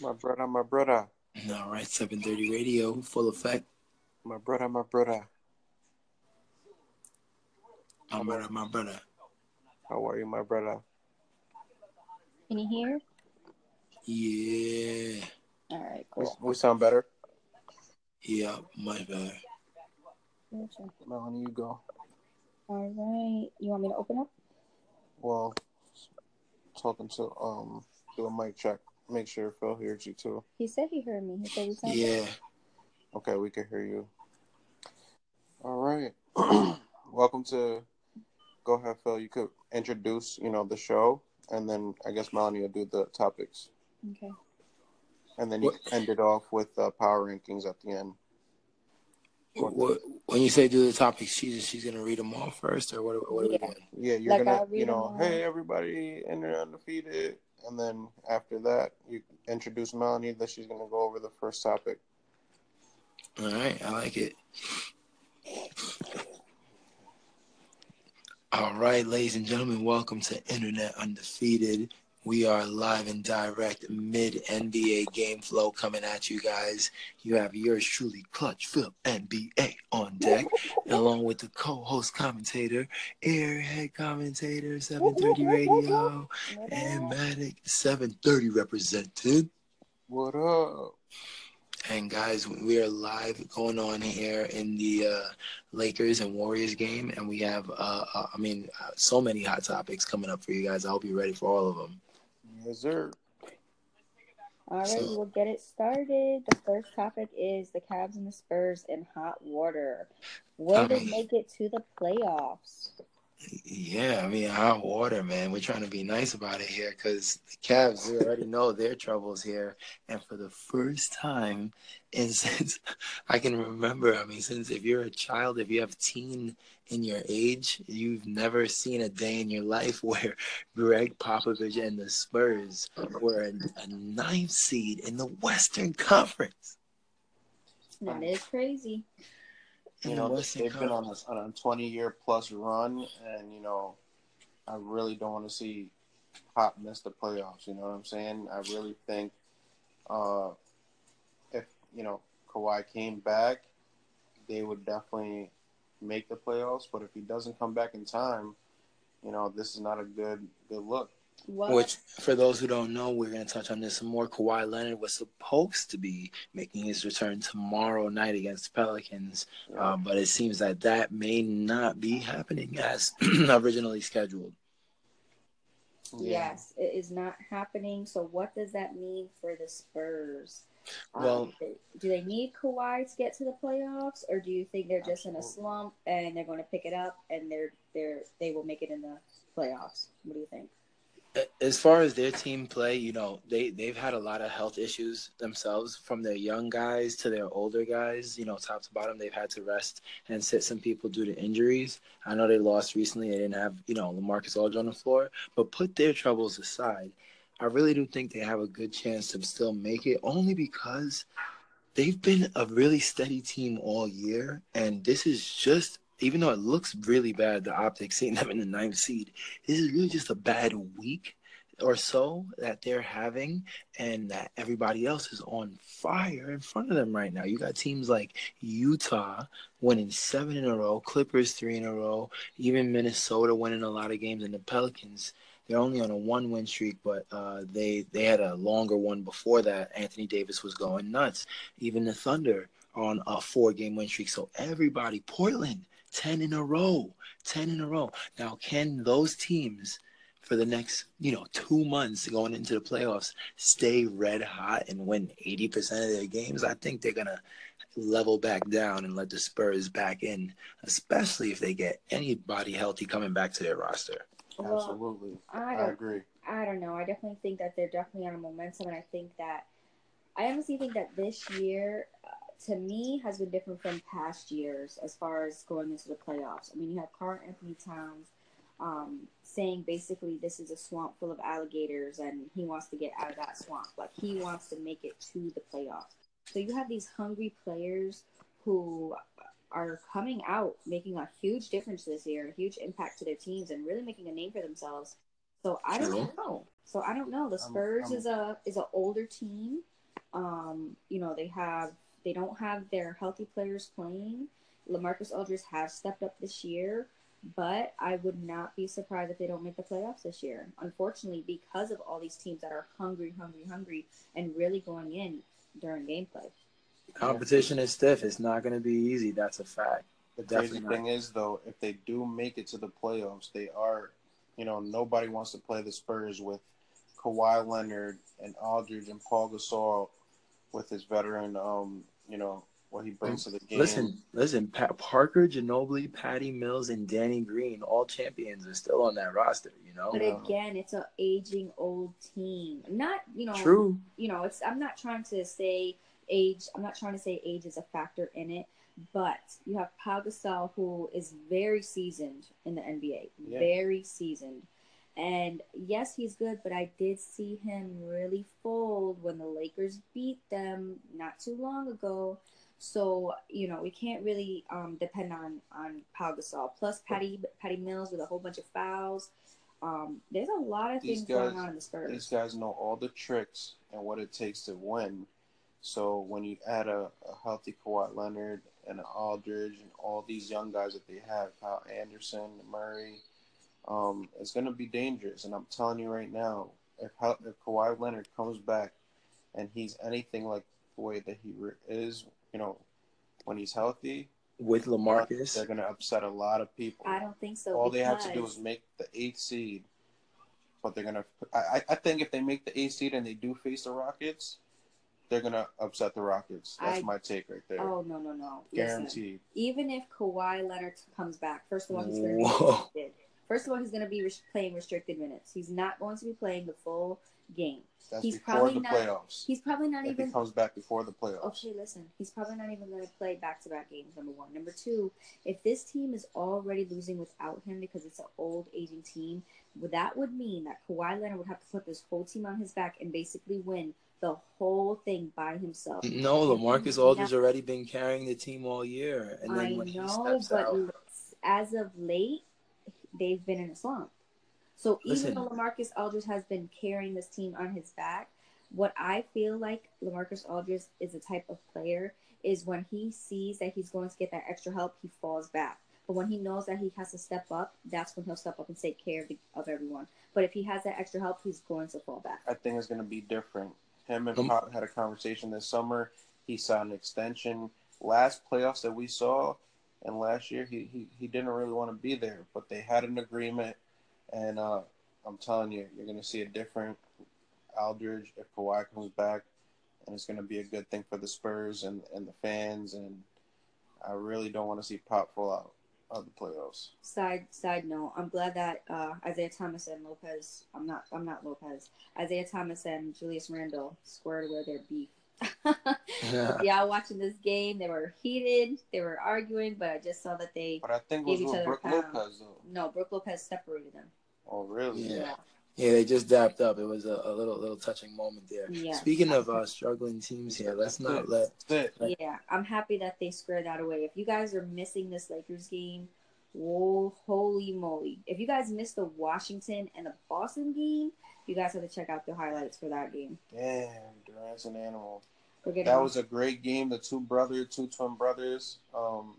My brother, my brother. All right, 730 radio, full effect. My brother, my brother. My brother, my brother. How are you, my brother? Can you hear? Yeah. All right, We, cool. we sound better. Yeah, much better. Gotcha. Melanie, you go. All right. You want me to open up? Well, talking to um, do a mic check. Make sure Phil hears you too. He said he heard me. He said we sound Yeah. Okay, we can hear you. All right. Welcome to. Go ahead, Phil. You could introduce, you know, the show, and then I guess Melanie will do the topics, Okay. and then you What- end it off with uh, power rankings at the end. What, what, when you say do the topics, she's she's gonna read them all first, or what? What are we Yeah. doing? Yeah, you're Like, gonna, I'll read you them know, all. hey everybody, enter undefeated, and then after that, you introduce Melanie. That she's gonna go over the first topic. All right, I like it. All right, ladies and gentlemen, welcome to Internet Undefeated. We are live and direct mid NBA game flow coming at you guys. You have yours truly, Clutch Phil NBA on deck, along with the co-host commentator, airhead commentator, 730 Radio, and Matic 730 represented. What up? And guys, we are live going on here in the uh, Lakers and Warriors game, and we have, uh, uh, I mean, uh, so many hot topics coming up for you guys. I hope you're ready for all of them. Yes, sir. All right, So- we'll get it started. The first topic is the Cavs and the Spurs in hot water. Will they make it to the playoffs? Yeah, I mean, hot water, man. We're trying to be nice about it here because the Cavs, we already know their troubles here. And for the first time, and since I can remember, I mean, since if you're a child, if you have teen in your age, you've never seen a day in your life where Gregg Popovich and the Spurs were a, a ninth seed in the Western Conference. That is crazy. You know, Western they've been on Conference. a, on a 20 year plus run, and you know, I really don't want to see Pop miss the playoffs. You know what I'm saying? I really think uh, if you know Kawhi came back, they would definitely make the playoffs. But if he doesn't come back in time, you know, this is not a good good look. What? Which, for those who don't know, we're going to touch on this some more. Kawhi Leonard was supposed to be making his return tomorrow night against the Pelicans, You uh, but it seems that that may not be happening as originally scheduled. Yeah. Yes, it is not happening. So, what does that mean for the Spurs? Um, Well- do they need Kawhi to get to the playoffs, or do you think they're just in a slump and they're going to pick it up and they're they're they will make it in the playoffs? What do you think? As far as their team play, you know, they, they've had a lot of health issues themselves from their young guys to their older guys. You know, top to bottom, they've had to rest and sit some people due to injuries. I know they lost recently. They didn't have, you know, Lamarcus Aldridge on the floor. But put their troubles aside, I really do think they have a good chance to still make it only because they've been a really steady team all year. And this is just, even though it looks really bad, the optics seeing them in the ninth seed, this is really just a bad week or so that they're having and that everybody else is on fire in front of them right now. You got teams like Utah winning seven in a row, Clippers three in a row, even Minnesota winning a lot of games, and the Pelicans. They're only on a one-win streak, but uh, they they had a longer one before that. Anthony Davis was going nuts. Even the Thunder on a four-game win streak. So everybody, Portland, ten in a row, ten in a row. Now, can those teams for the next, you know, two months going into the playoffs stay red hot and win 80% of their games, I think they're going to level back down and let the Spurs back in, especially if they get anybody healthy coming back to their roster. Well, Absolutely, I I agree. I don't know. I definitely think that they're definitely on a momentum, and I think that I honestly think that this year, uh, to me, has been different from past years as far as going into the playoffs. I mean, you have Karl-Anthony Towns um, saying basically this is a swamp full of alligators, and he wants to get out of that swamp. Like he wants to make it to the playoffs. So you have these hungry players who are coming out, making a huge difference this year, a huge impact to their teams, and really making a name for themselves. So I don't True. know. So I don't know. The I'm- Spurs I'm- is a is an older team. Um, you know they have they don't have their healthy players playing. Lamarcus Aldridge has stepped up this year, but I would not be surprised if they don't make the playoffs this year. Unfortunately, because of all these teams that are hungry, hungry, hungry, and really going in during gameplay. Competition is stiff. It's not going to be easy. That's a fact. The crazy Definitely not. thing is, though, if they do make it to the playoffs, they are, you know, nobody wants to play the Spurs with Kawhi Leonard and Aldridge and Pau Gasol with his veteran, um, you know, what he brings to the game. Listen, listen. Pat Parker, Ginobili, Patty Mills, and Danny Green, all champions, are still on that roster. You know. But again, it's an aging old team. Not you know True. you know, it's I'm not trying to say age. I'm not trying to say age is a factor in it, but you have Pau Gasol who is very seasoned in the NBA, Yeah. very seasoned. And yes, he's good, but I did see him really fold when the Lakers beat them not too long ago. So you know we can't really um, depend on on Pau Gasol. Plus Patty Patty Mills with a whole bunch of fouls. Um, there's a lot of These things going on in the Spurs. These guys know all the tricks and what it takes to win. So when you add a, a healthy Kawhi Leonard and an Aldridge and all these young guys that they have, Kyle Anderson, Murray, um, it's going to be dangerous. And I'm telling you right now, if Hel- if Kawhi Leonard comes back and he's anything like the way that he re- is, you know, when he's healthy, With Lamarcus. they're going to upset a lot of people. I don't think so. All they have to do is make the eighth seed. But they're gonna. I, I- I think if they make the eighth seed and they do face the Rockets, they're gonna upset the Rockets. That's I- my take right there. Oh no no no! Listen, Guaranteed. even if Kawhi Leonard comes back, first of all, he's going to be restricted. First of all, he's to be res- playing restricted minutes. He's not going to be playing the full game. That's he's before probably the not- playoffs. He's probably not if even he comes back before the playoffs. Okay, listen. He's probably not even going to play back to back games, number one. Number two, if this team is already losing without him because it's an old, aging team, that would mean that Kawhi Leonard would have to put this whole team on his back and basically win the whole thing by himself. no, Lamarcus Aldridge already been carrying the team all year, and then I when he steps but out, as of late, they've been in a slump. So Listen. even though Lamarcus Aldridge has been carrying this team on his back, what I feel like Lamarcus Aldridge is a type of player is when he sees that he's going to get that extra help, he falls back. But when he knows that he has to step up, that's when he'll step up and take care of, the, of everyone. But if he has that extra help, he's going to fall back. I think it's gonna be different. Him and Um, Pop had a conversation this summer. He signed an extension. Last playoffs that we saw, and last year he he, he didn't really want to be there, but they had an agreement, and uh, I'm telling you, you're gonna see a different Aldridge if Kawhi comes back, and it's gonna be a good thing for the Spurs and and the fans. And I really don't want to see Pop fall out of the playoffs. Side side note, I'm glad that uh, Isaiah Thomas and Lopez. I'm not. I'm not Lopez. Isaiah Thomas and Julius Randle squared away their beef. Yeah. Y'all watching this game, they were heated. They were arguing, but I just saw that they. But I think it was Gave each with other Brook a pound. Lopez though. No, Brook Lopez separated them. Oh really? Yeah. Yeah, they just dapped up. It was a, a little little touching moment there. Yeah. Speaking of uh, struggling teams here, let's not let That's it. Yeah, I'm happy that they squared that away. If you guys are missing this Lakers game, whoa, holy moly! If you guys missed the Washington and the Boston game, you guys have to check out the highlights for that game. Damn, Durant's an animal. We're getting That was a great game. The two brothers, two twin brothers, um,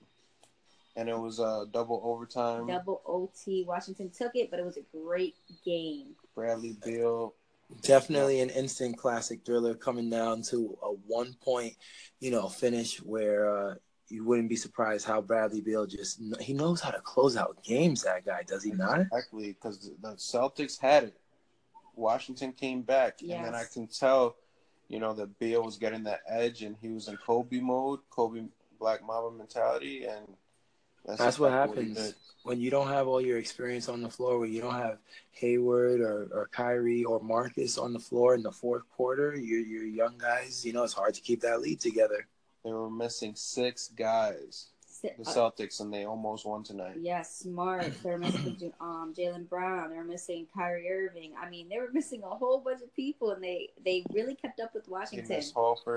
and it was a double overtime. double OT. Washington took it, but it was a great game. Bradley Beal. definitely an instant classic thriller coming down to a one point, you know, finish where uh, you wouldn't be surprised how Bradley Beal just he knows how to close out games. That guy does he not? Exactly, because the Celtics had it. Washington came back, and then I can tell, you know, that Beal was getting that edge, and he was in Kobe mode, Kobe Black Mamba mentality, and that's, That's what happens when you don't have all your experience on the floor. When you don't have Hayward or, or Kyrie or Marcus on the floor in the fourth quarter, you're, you're young guys. You know it's hard to keep that lead together. They were missing six guys, the uh, Celtics, and they almost won tonight. yeah, smart. They're missing um Jaylen Brown. They're missing Kyrie Irving. I mean, they were missing a whole bunch of people, and they they really kept up with Washington.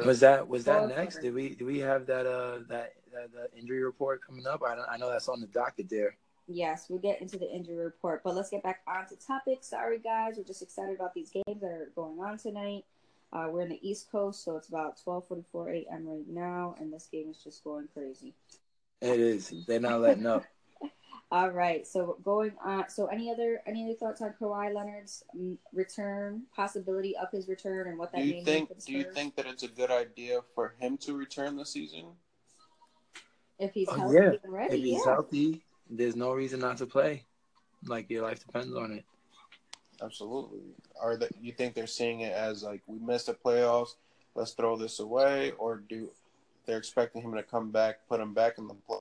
Was that was that Fourth next? quarter. Did we do we have that uh that that, that injury report coming up? I don't, I know that's on the docket there. Yes, we'll get into the injury report, but let's get back on to topic. Sorry, guys, we're just excited about these games that are going on tonight. Uh, we're in the East Coast, so it's about 12:44 a.m. right now, and this game is just going crazy. It is. They're not letting up. All right, so going on. So, any other any other thoughts on Kawhi Leonard's mm, return, possibility of his return, and what that Do you means think? for the Do you think that it's a good idea for him to return this season? if he's Oh, healthy yeah. and ready? If he's yeah. healthy, there's no reason not to play. Like your life depends on it. Absolutely. Are that you think they're seeing it as like we missed the playoffs, let's throw this away, or do they're expecting him to come back, put him back in the play?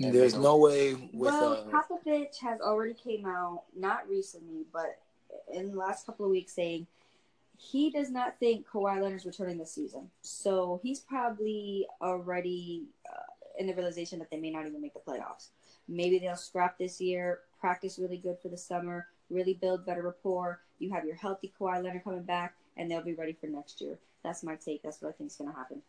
And There's they no way with well, uh, Popovich has already came out, not recently, but in the last couple of weeks, saying he does not think Kawhi Leonard's returning this season. So he's probably already uh, in the realization that they may not even make the playoffs. Maybe they'll scrap this year, practice really good for the summer, really build better rapport. You have your healthy Kawhi Leonard coming back, and they'll be ready for next year. That's my take. That's what I think is going to happen.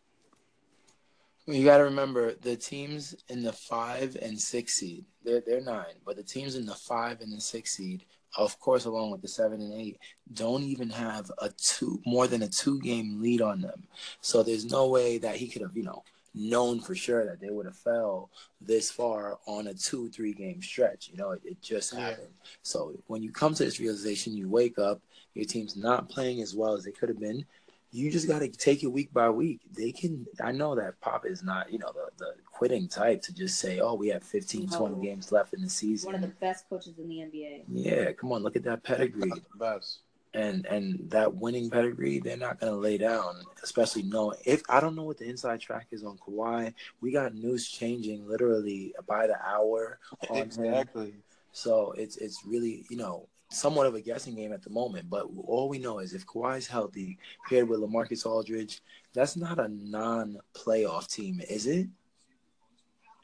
You got to remember the teams in the five and six seed. They're they're nine, but the teams in the five and the six seed, of course, along with the seven and eight, don't even have a two more than a two game lead on them. So there's no way that he could have you know known for sure that they would have fell this far on a two three game stretch. You know, it, it just Yeah. happened. So when you come to this realization, you wake up, your team's not playing as well as they could have been you just got to take it week by week. They can. I know that Pop is not, you know, the, the quitting type to just say, "Oh, we have 15, 20 games left in the season. One of the best coaches in the NBA. Yeah, come on, look at that pedigree the best. and and that winning pedigree. They're not gonna lay down, especially knowing if I don't know what the inside track is on Kawhi. We got news changing literally by the hour on him. Exactly. So it's it's really you know somewhat of a guessing game at the moment. But all we know is if Kawhi's healthy, paired with Lamarcus Aldridge, that's not a non-playoff team, is it?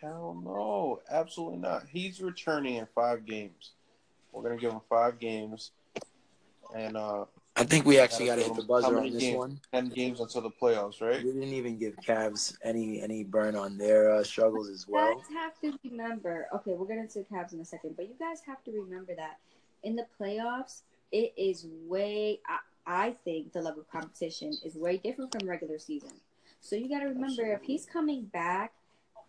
Hell no, absolutely not. He's returning in five games. We're gonna give him five games, and uh, I think we actually got to How hit the buzzer on this games? one. ten games until the playoffs, right? We didn't even give Cavs any any burn on their uh, struggles as well. You well. guys have to remember. Okay, we'll get into the Cavs in a second, but you guys have to remember that in the playoffs, it is way. I, I think the level of competition is way different from regular season. So you got to remember if he's coming back,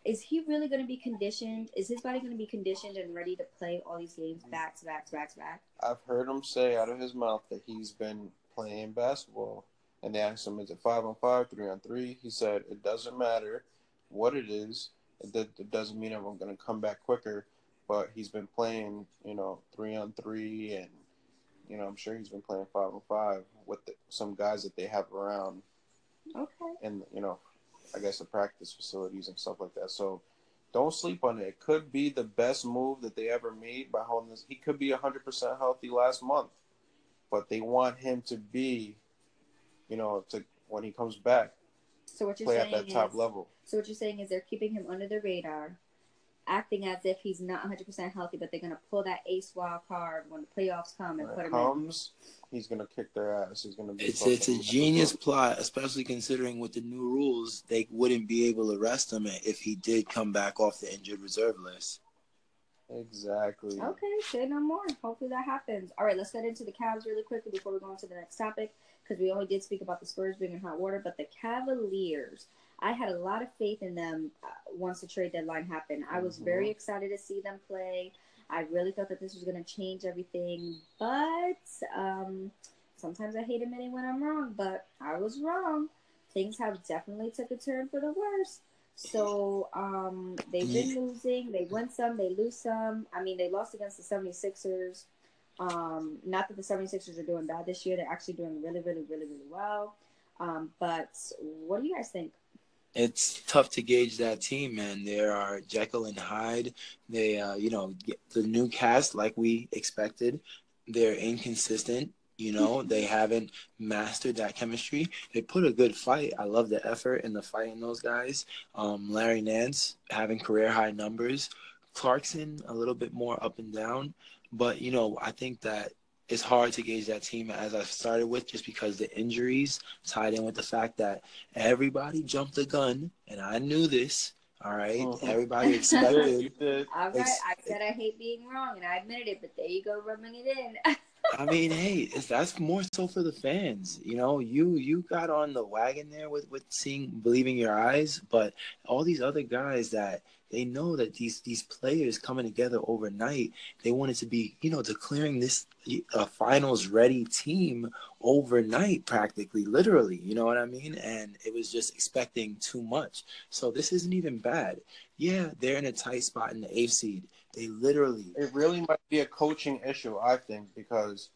is he really going to be conditioned? Is his body going to be conditioned and ready to play all these games mm-hmm. back to back to back to back? I've heard him say out of his mouth that he's been playing basketball, and they asked him, "Is it five on five, three on three? He said, "It doesn't matter what it is. It, it doesn't mean I'm going to come back quicker." But he's been playing, you know, three on three, and you know, I'm sure he's been playing five on five with the, some guys that they have around, Okay. and you know, I guess the practice facilities and stuff like that. So. Don't sleep on it. It could be the best move that they ever made by holding this. He could be 100% healthy last month but they want him to be, you know, to when he comes back, So what you're play at saying that top level. so what you're saying is they're keeping him under the radar, acting as if he's not 100 percent healthy, but they're gonna pull that ace wild card when the playoffs come and When put it him in. comes, he's gonna kick their ass. He's gonna be. It's it's a genius plot, especially considering with the new rules, they wouldn't be able to arrest him if he did come back off the injured reserve list. Exactly. Okay, say no more. Hopefully that happens. All right, let's get into the Cavs really quickly before we go on to the next topic because we only did speak about the Spurs being in hot water, but the Cavaliers. I had a lot of faith in them uh, once the trade deadline happened. I was very excited to see them play. I really thought that this was going to change everything, but um, sometimes I hate admitting when I'm wrong. But I was wrong. Things have definitely took a turn for the worse. So um, they've been losing. They win some, they lose some. I mean, they lost against the 76ers. Um, not that the 76ers are doing bad this year. They're actually doing really, really, really, really well. Um, but what do you guys think? It's tough to gauge that team, man. There are Jekyll and Hyde. They, uh, you know, the new cast like we expected. They're inconsistent. You know, they haven't mastered that chemistry. They put a good fight. I love the effort and the fight in those guys. Um, Larry Nance having career high numbers. Clarkson a little bit more up and down. But, you know, I think that it's hard to gauge that team as I started with just because the injuries tied in with the fact that everybody jumped the gun, and I knew this All right? Mhm. everybody You expected. did. All right, It's- I said I hate being wrong, and I admitted it, but there you go, rubbing it in. I mean, hey, that's more so for the fans. You know, you you got on the wagon there with with seeing, believing your eyes, but all these other guys that they know that these these players coming together overnight, they wanted to be, you know, declaring this a finals ready team overnight, practically, literally. You know what I mean? And it was just expecting too much. So this isn't even bad. Yeah, they're in a tight spot in the eighth seed. They literally It really might be a coaching issue, I think, because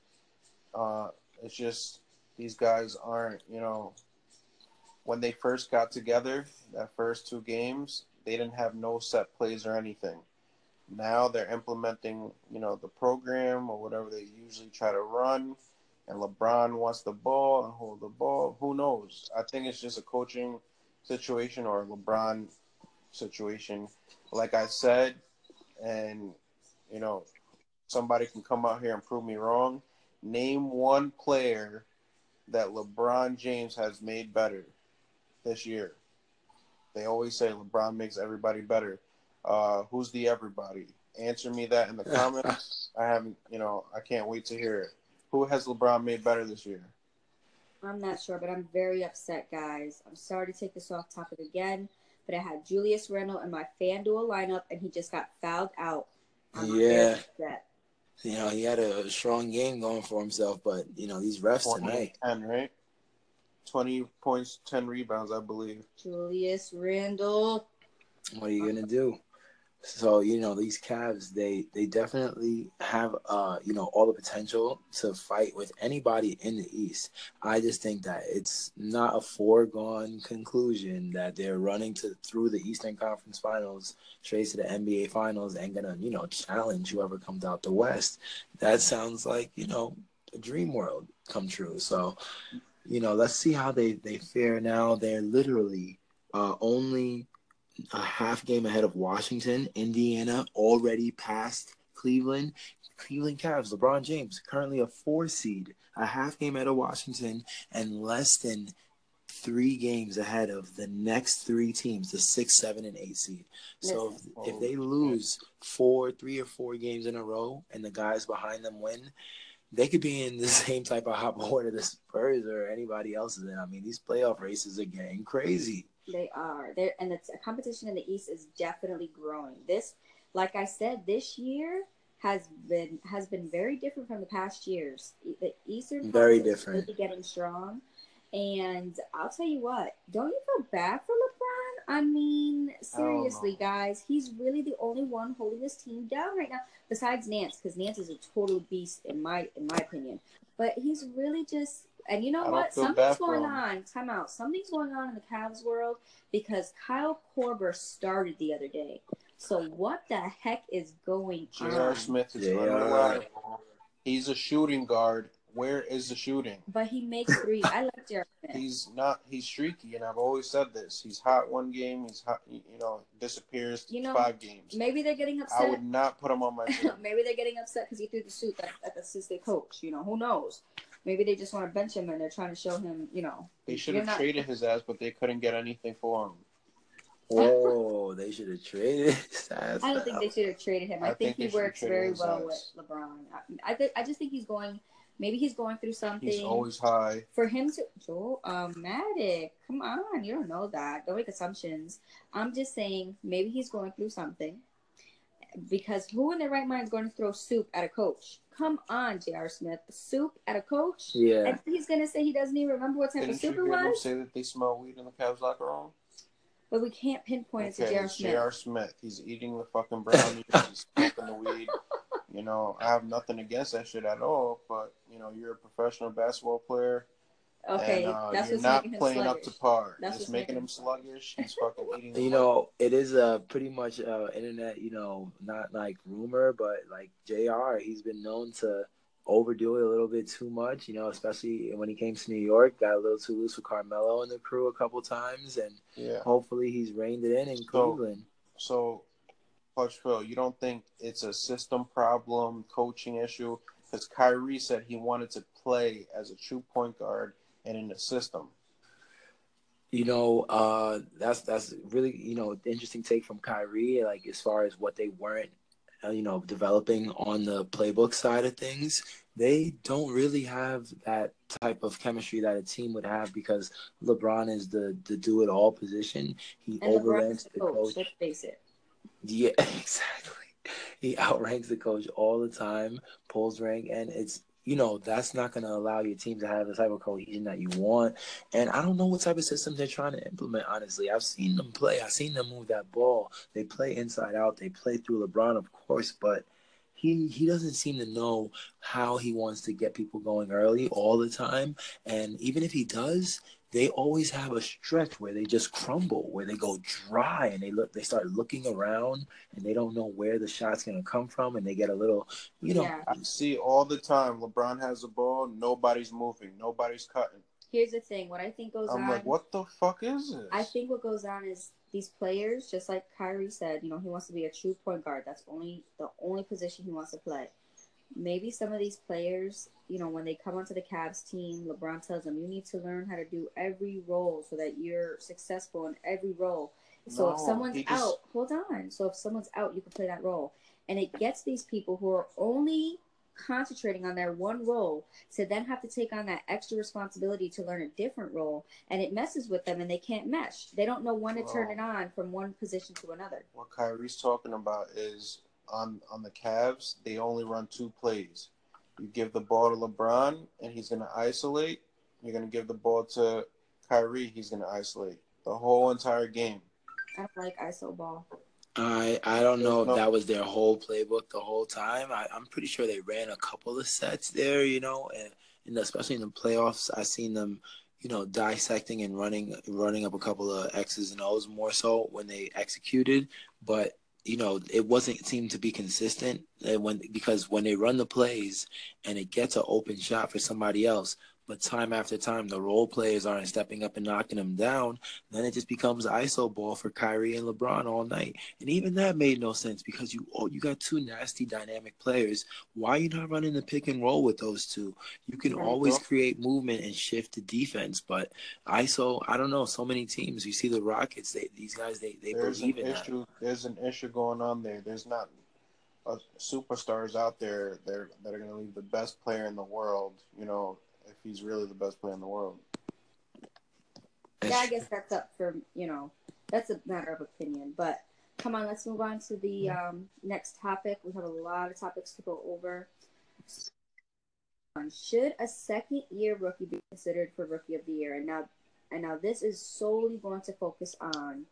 uh, it's just these guys aren't, you know, when they first got together, that first two games, they didn't have no set plays or anything. Now they're implementing, you know, the program or whatever they usually try to run, and LeBron wants the ball and hold the ball. Who knows? I think it's just a coaching situation or a LeBron situation. Like I said, and you know, somebody can come out here and prove me wrong. Name one player that LeBron James has made better this year. They always say LeBron makes everybody better. Uh, who's the everybody? Answer me that in the comments. I haven't, you know, I can't wait to hear it. Who has LeBron made better this year? I'm not sure, but I'm very upset, guys. I'm sorry to take this off topic again, but I had Julius Randle in my FanDuel lineup, and he just got fouled out. I'm very Yeah. upset. You know, he had a strong game going for himself, but you know, these refs tonight. 10, right? 20 points, 10 rebounds, I believe. Julius Randle. What are you gonna do? So you know, these Cavs, they they definitely have uh you know all the potential to fight with anybody in the East. I just think that it's not a foregone conclusion that they're running to through the Eastern Conference Finals straight to the NBA Finals and gonna you know challenge whoever comes out the West. That sounds like you know a dream world come true. So you know, let's see how they they fare now. They're literally uh, only a half game ahead of Washington. Indiana already passed Cleveland. Cleveland Cavs, LeBron James, currently a four seed, a half game ahead of Washington, and less than three games ahead of the next three teams, the six, seven, and eight seed. So if, if they lose four, three or four games in a row, and the guys behind them win, they could be in the same type of hot water the Spurs or anybody else is in. I mean, these playoff races are getting crazy. They are. There and the competition in the East is definitely growing. This, like I said, this year has been has been very different from the past years. The Eastern Very different. really getting strong. And I'll tell you what, don't you feel bad for? I mean, oh, seriously, guys, he's really the only one holding this team down right now, besides Nance, because Nance is a total beast in my in my opinion. But he's really just and you know I what? Something's going him. on. Time out. Something's going on in the Cavs world because Kyle Korver started the other day. So what the heck is going J.R. on? Smith is J.R.. unreliable. He's a shooting guard. Where is the shooting? But he makes three. I like Jared Smith. He's not. He's streaky, and I've always said this. He's hot one game. He's hot. You know, disappears You know, five games. Maybe they're getting upset. I would not put him on my team. Maybe they're getting upset because he threw the suit at, at the assistant coach. You know, who knows? Maybe they just want to bench him and they're trying to show him, you know. They should have not- traded his ass, but they couldn't get anything for him. Oh, they should have traded his ass. I don't think they should have traded him. I, I think, think he works very well ass. with LeBron. I, I, th- I just think he's going. Maybe he's going through something. He's always high. for him to Joel um Matic, come on, you don't know that. Don't make assumptions. I'm just saying maybe he's going through something. Because who in their right mind is going to throw soup at a coach? Come on, J.R. Smith. Soup at a coach? Yeah. And he's gonna say he doesn't even remember what type Didn't of soup it hear them was. say that they smell weed in the Cavs locker room? But we can't pinpoint it to Okay, J.R. Smith. J.R. Smith. He's eating the fucking brownies. he's smoking the weed. You know, I have nothing against that shit at all. But you know, you're a professional basketball player, Okay, and uh, that's you're what's not playing sluggish. up to par. That's it's making making him him sluggish. He's fucking eating. You know, it is a pretty much uh, internet, you know, not like rumor, but like J.R. He's been known to overdo it a little bit too much. You know, especially when he came to New York, got a little too loose with Carmelo and the crew a couple times, and yeah. hopefully he's reined it in in So- Cleveland. So, Coach Phil, you don't think it's a system problem, coaching issue? Because Kyrie said he wanted to play as a true point guard and in the system. You know, uh, that's that's really you know interesting take from Kyrie. Like as far as what they weren't, uh, you know, developing on the playbook side of things, they don't really have that type of chemistry that a team would have because LeBron is the the do it all position. He And overranks the coach, coach. let's face it. Yeah, exactly. He outranks the coach all the time, pulls rank, and it's you know that's not going to allow your team to have the type of cohesion that you want. And I don't know what type of system they're trying to implement. Honestly, I've seen them play. I've seen them move that ball. They play inside out. They play through LeBron, of course, but he he doesn't seem to know how he wants to get people going early all the time. And even if he does, they always have a stretch where they just crumble, where they go dry and they look they start looking around and they don't know where the shot's gonna come from and they get a little you know Yeah. I see all the time. LeBron has the ball, nobody's moving, nobody's cutting. Here's the thing. What I think goes on I'm on. like, what the fuck is this? I think what goes on is these players, just like Kyrie said, you know, he wants to be a true point guard. That's only the only position he wants to play. Maybe some of these players, you know, when they come onto the Cavs team, LeBron tells them you need to learn how to do every role so that you're successful in every role. So if someone's just- out, hold on. So if someone's out, you can play that role. And it gets these people who are only concentrating on their one role to then have to take on that extra responsibility to learn a different role and it messes with them and they can't mesh. They don't know when to turn it on from one position to another. what Kyrie's talking about is on on the Cavs, they only run two plays. You give the ball to LeBron and he's gonna isolate. You're gonna give the ball to Kyrie, he's gonna isolate the whole entire game. I don't like ISO ball. I I don't know if No. that was their whole playbook the whole time. I, I'm pretty sure they ran a couple of sets there, you know, and, and especially in the playoffs, I seen them, you know, dissecting and running running up a couple of X's and O's more so when they executed, but you know, it wasn't seemed to be consistent. And when because when they run the plays and it gets an open shot for somebody else, but time after time the role players aren't stepping up and knocking them down, then it just becomes ISO ball for Kyrie and LeBron all night. And even that made no sense because you oh, you got two nasty dynamic players. Why are you not running the pick and roll with those two? You can always create movement and shift the defense, but ISO, I don't know. So many teams. You see the Rockets. They these guys they they There's an believe in that. issue. There's an issue going on there. There's not superstars out there that are, that are going to leave the best player in the world. You know, if he's really the best player in the world. Yeah, I guess that's up for, you know, that's a matter of opinion. But come on, let's move on to the um, next topic. We have a lot of topics to go over. Should a second year rookie be considered for rookie of the year? And now and now this is solely going to focus on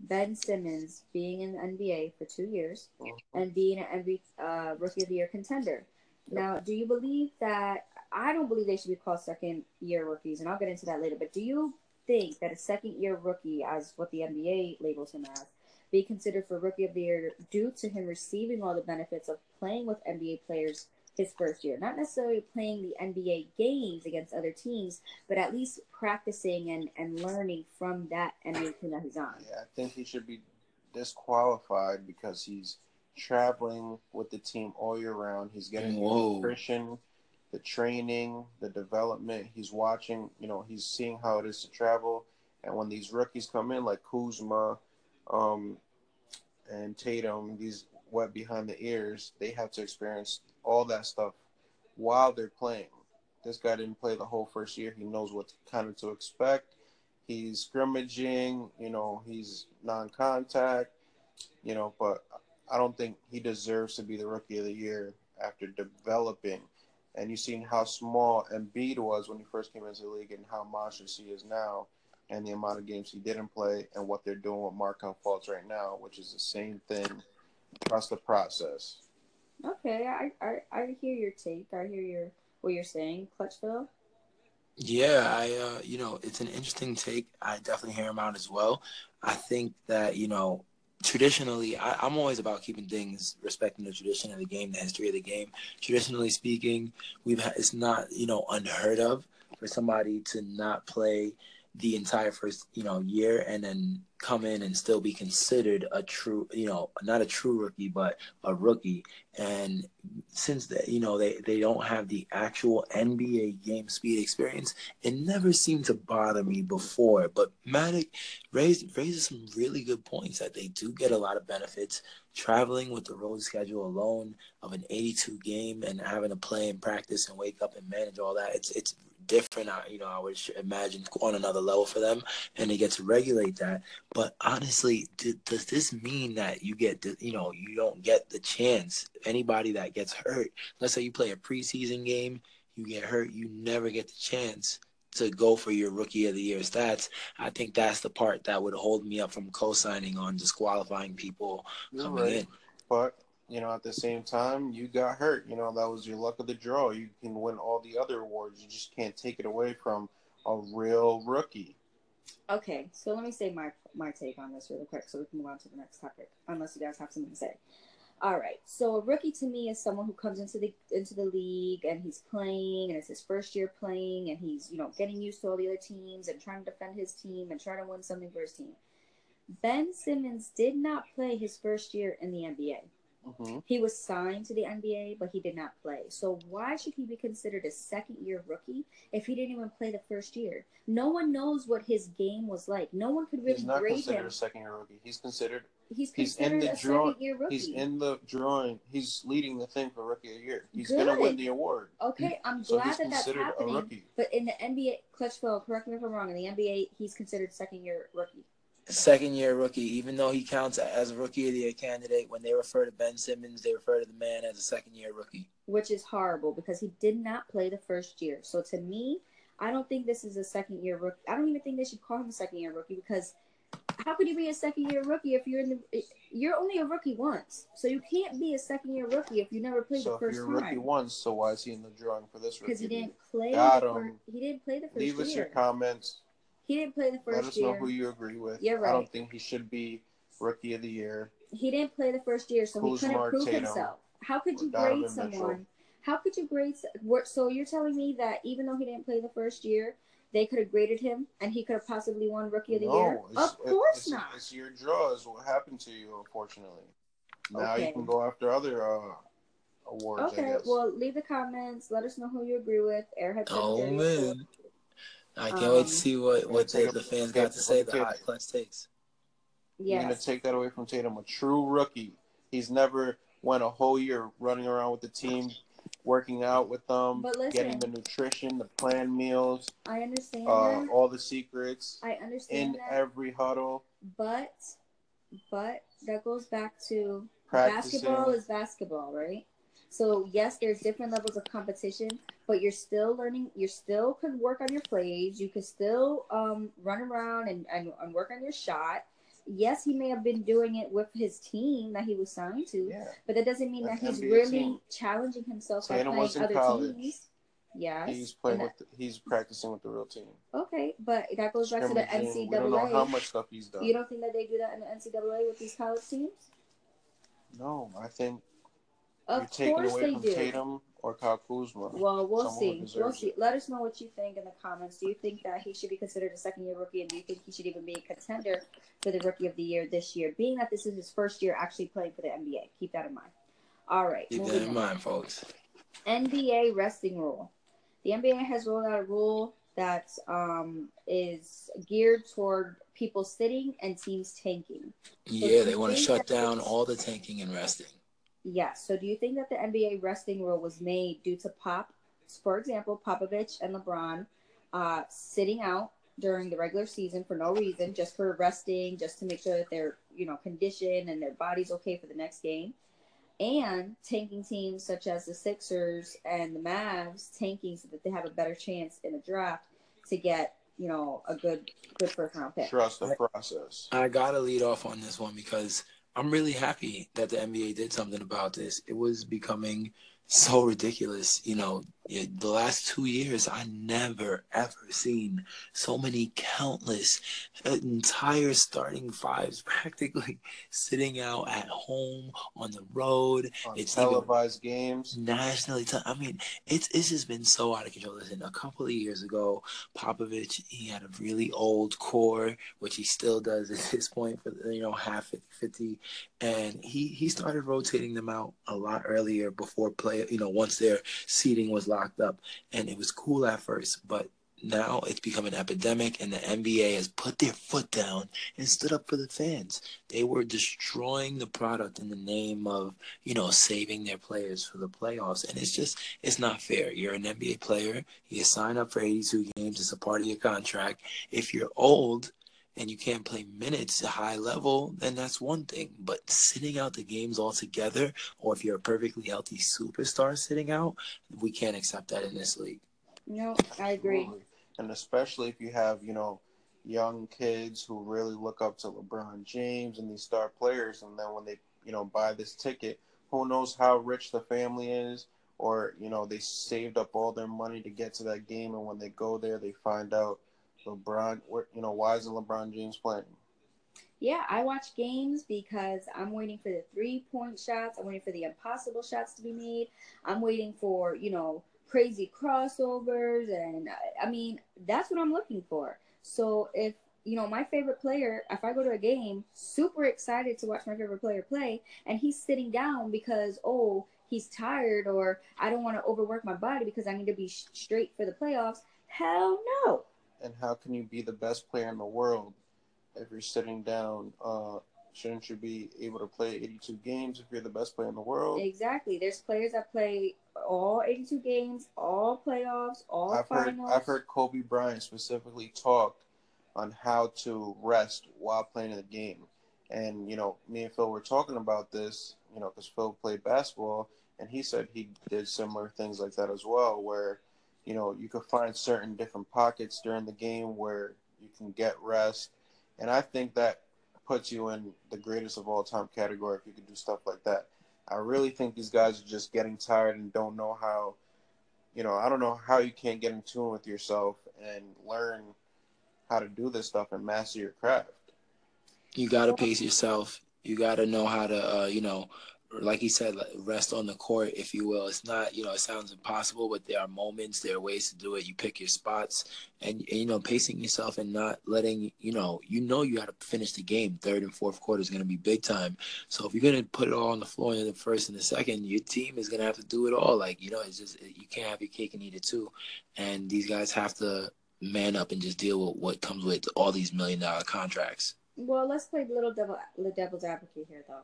Ben Simmons being in the NBA for two years and being an NBA uh, rookie of the year contender. Now, do you believe that I don't believe they should be called second year rookies, and I'll get into that later, but do you think that a second year rookie, as what the NBA labels him as, be considered for rookie of the year due to him receiving all the benefits of playing with NBA players his first year? Not necessarily playing the NBA games against other teams, but at least practicing and, and learning from that NBA team that he's on. Yeah, I think he should be disqualified because he's traveling with the team all year round. He's getting the nutrition, the training, the development. He's watching, you know, he's seeing how it is to travel. And when these rookies come in, like Kuzma um, and Tatum, these wet behind the ears, they have to experience all that stuff while they're playing. This guy didn't play the whole first year. He knows what kind of to expect. He's scrimmaging, you know, he's non-contact, you know, but I don't think he deserves to be the rookie of the year after developing. And you've seen how small Embiid was when he first came into the league and how monstrous he is now and the amount of games he didn't play and what they're doing with Markelle Fultz right now, which is the same thing. Trust the process. Okay, I, I, I hear your take. I hear your what you're saying, Clutch Phil. Yeah, I uh, you know, it's an interesting take. I definitely hear him out as well. I think that, you know, traditionally I, I'm always about keeping things respecting the tradition of the game, the history of the game. Traditionally speaking, we've had it's not, you know, unheard of for somebody to not play the entire first you know year and then come in and still be considered a true you know not a true rookie but a rookie. And since they you know they they don't have the actual NBA game speed experience it never seemed to bother me before. But Matic raised raises some really good points that they do get a lot of benefits. Traveling with the road schedule alone of an 82 game and having to play and practice and wake up and manage all that it's it's different. I, you know, I would imagine on another level for them, and they get to regulate that. But honestly, d- does this mean that you get, you know, you don't get the chance? Anybody that gets hurt, let's say you play a preseason game, you get hurt, you never get the chance to go for your rookie of the year stats. I think that's the part that would hold me up from co-signing on disqualifying people You're coming right. in. But you know, at the same time, you got hurt. You know, that was your luck of the draw. You can win all the other awards. You just can't take it away from a real rookie. Okay, so let me say my my take on this really quick, so we can move on to the next topic. Unless you guys have something to say. All right, so a rookie to me is someone who comes into the into the league and he's playing, and it's his first year playing, and he's you know getting used to all the other teams and trying to defend his team and trying to win something for his team. Ben Simmons did not play his first year in the NBA. Mm-hmm. He was signed to the NBA, but he did not play. So why should he be considered a second year rookie if he didn't even play the first year? No one knows what his game was like. No one could really he's not grade considered him. a second year rookie. He's considered. He's, considered he's in the drawing. He's in the drawing. He's leading the thing for rookie of the year. He's gonna win the award. Okay, I'm so glad that that's happening. But in the NBA, Clutch Phil, correct me if I'm wrong. In the NBA, he's considered second year rookie second year rookie, even though he counts as a rookie of the year candidate, when they refer to Ben Simmons, they refer to the man as a second year rookie. Which is horrible because he did not play the first year. So to me, I don't think this is a second year rookie. I don't even think they should call him a second year rookie because how could you be a second year rookie if you're in the you're only a rookie once. So you can't be a second year rookie if you never played so the first time. So you're a rookie once, so why is he in the drawing for this rookie? Because he didn't play. Got him. He didn't play the first Leave year. Leave us your comments he didn't play the first year. Let us year. know who you agree with. You're right. I don't think he should be rookie of the year. He didn't play the first year, so Kuzma he couldn't prove Tatum, himself. How could you grade someone? Mitchell. How could you grade? So you're telling me that even though he didn't play the first year, they could have graded him and he could have possibly won rookie of the no, year? Of course it's, not. It's your draw. Is what happened to you, unfortunately. Now okay. you can go after other uh, awards. Okay, well, leave the comments. Let us know who you agree with. Airhead. Oh man. I can't um, wait to um, see what what the, the fans got to say. The hot clutch takes. You're gonna take that away from Tatum, a true rookie. He's never went a whole year running around with the team, working out with them, listen, getting the nutrition, the planned meals. I understand uh, all the secrets. I understand in that, every huddle. But, but that goes back to Practicing. basketball is basketball, right? So yes, there's different levels of competition, but you're still learning. You still can work on your plays. You can still um, run around and, and, and work on your shot. Yes, he may have been doing it with his team that he was signed to, yeah. but that doesn't mean That's that he's NBA really team. challenging himself by playing other college. teams. Yes, he's playing with. The, he's practicing with the real team. Okay, but that goes back to the NCAA. We don't know how much stuff he's done. You don't think that they do that in the NCAA with these college teams? No, I think of You're taking course away they from do. Tatum or Kyle Kuzma. Well, we'll see. We'll see. It. Let us know what you think in the comments. Do you think that he should be considered a second year rookie, and do you think he should even be a contender for the rookie of the year this year? Being that this is his first year actually playing for the NBA, keep that in mind. All right. Keep that in on. mind, folks. NBA resting rule. The NBA has rolled out a rule that um, is geared toward people sitting and teams tanking. So yeah, they want to shut down all the tanking and resting. Yes. So do you think that the NBA resting rule was made due to Pop, for example, Popovich and LeBron uh, sitting out during the regular season for no reason, just for resting, just to make sure that they're, you know, conditioned and their body's okay for the next game? And tanking teams such as the Sixers and the Mavs tanking so that they have a better chance in the draft to get you know a good good first round pick. Trust the process. I gotta lead off on this one because I'm really happy that the NBA did something about this. It was becoming so ridiculous. You know, the last two years, I never ever seen so many countless uh, entire starting fives practically sitting out at home on the road. On it's televised games. nationally. Te- I mean, it's it's just been so out of control. Listen, a couple of years ago, Popovich he had a really old core, which he still does at this point for you know half 50, 50 and he he started rotating them out a lot earlier before play. You know, once their seating was locked up, and it was cool at first, but now it's become an epidemic, and the NBA has put their foot down and stood up for the fans. They were destroying the product in the name of, you know, saving their players for the playoffs. And it's just, it's not fair. You're an NBA player, you sign up for 82 games, it's a part of your contract. If you're old, and you can't play minutes at a high level, then that's one thing. But sitting out the games altogether, or if you're a perfectly healthy superstar sitting out, we can't accept that in this league. No, I agree. And especially if you have, you know, young kids who really look up to LeBron James and these star players, and then when they, you know, buy this ticket, who knows how rich the family is, or you know, they saved up all their money to get to that game, and when they go there, they find out LeBron, you know, why isn't LeBron James playing? Yeah, I watch games because I'm waiting for the three point shots. I'm waiting for the impossible shots to be made. I'm waiting for, you know, crazy crossovers. And I mean, that's what I'm looking for. So if, you know, my favorite player, if I go to a game, super excited to watch my favorite player play, and he's sitting down because, oh, he's tired or I don't want to overwork my body because I need to be straight for the playoffs. Hell no and how can you be the best player in the world if you're sitting down? Uh, shouldn't you be able to play 82 games if you're the best player in the world? Exactly. There's players that play all 82 games, all playoffs, all I've finals. Heard, I've heard Kobe Bryant specifically talk on how to rest while playing the game. And, you know, me and Phil were talking about this, you know, because Phil played basketball, and he said he did similar things like that as well, where – you know, you could find certain different pockets during the game where you can get rest. And I think that puts you in the greatest of all time category if you could do stuff like that. I really think these guys are just getting tired and don't know how, you know, I don't know how you can't get in tune with yourself and learn how to do this stuff and master your craft. You got to pace yourself. You got to know how to, uh, you know, like he said, rest on the court, if you will. It's not, you know, it sounds impossible, but there are moments, there are ways to do it. You pick your spots, and, and you know, pacing yourself and not letting, you know, you know, you got to finish the game. Third and fourth quarter is going to be big time. So if you're going to put it all on the floor in the first and the second, your team is going to have to do it all. Like you know, it's just you can't have your cake and eat it too. And these guys have to man up and just deal with what comes with all these million dollar contracts. Well, let's play little devil, the devil's advocate here, though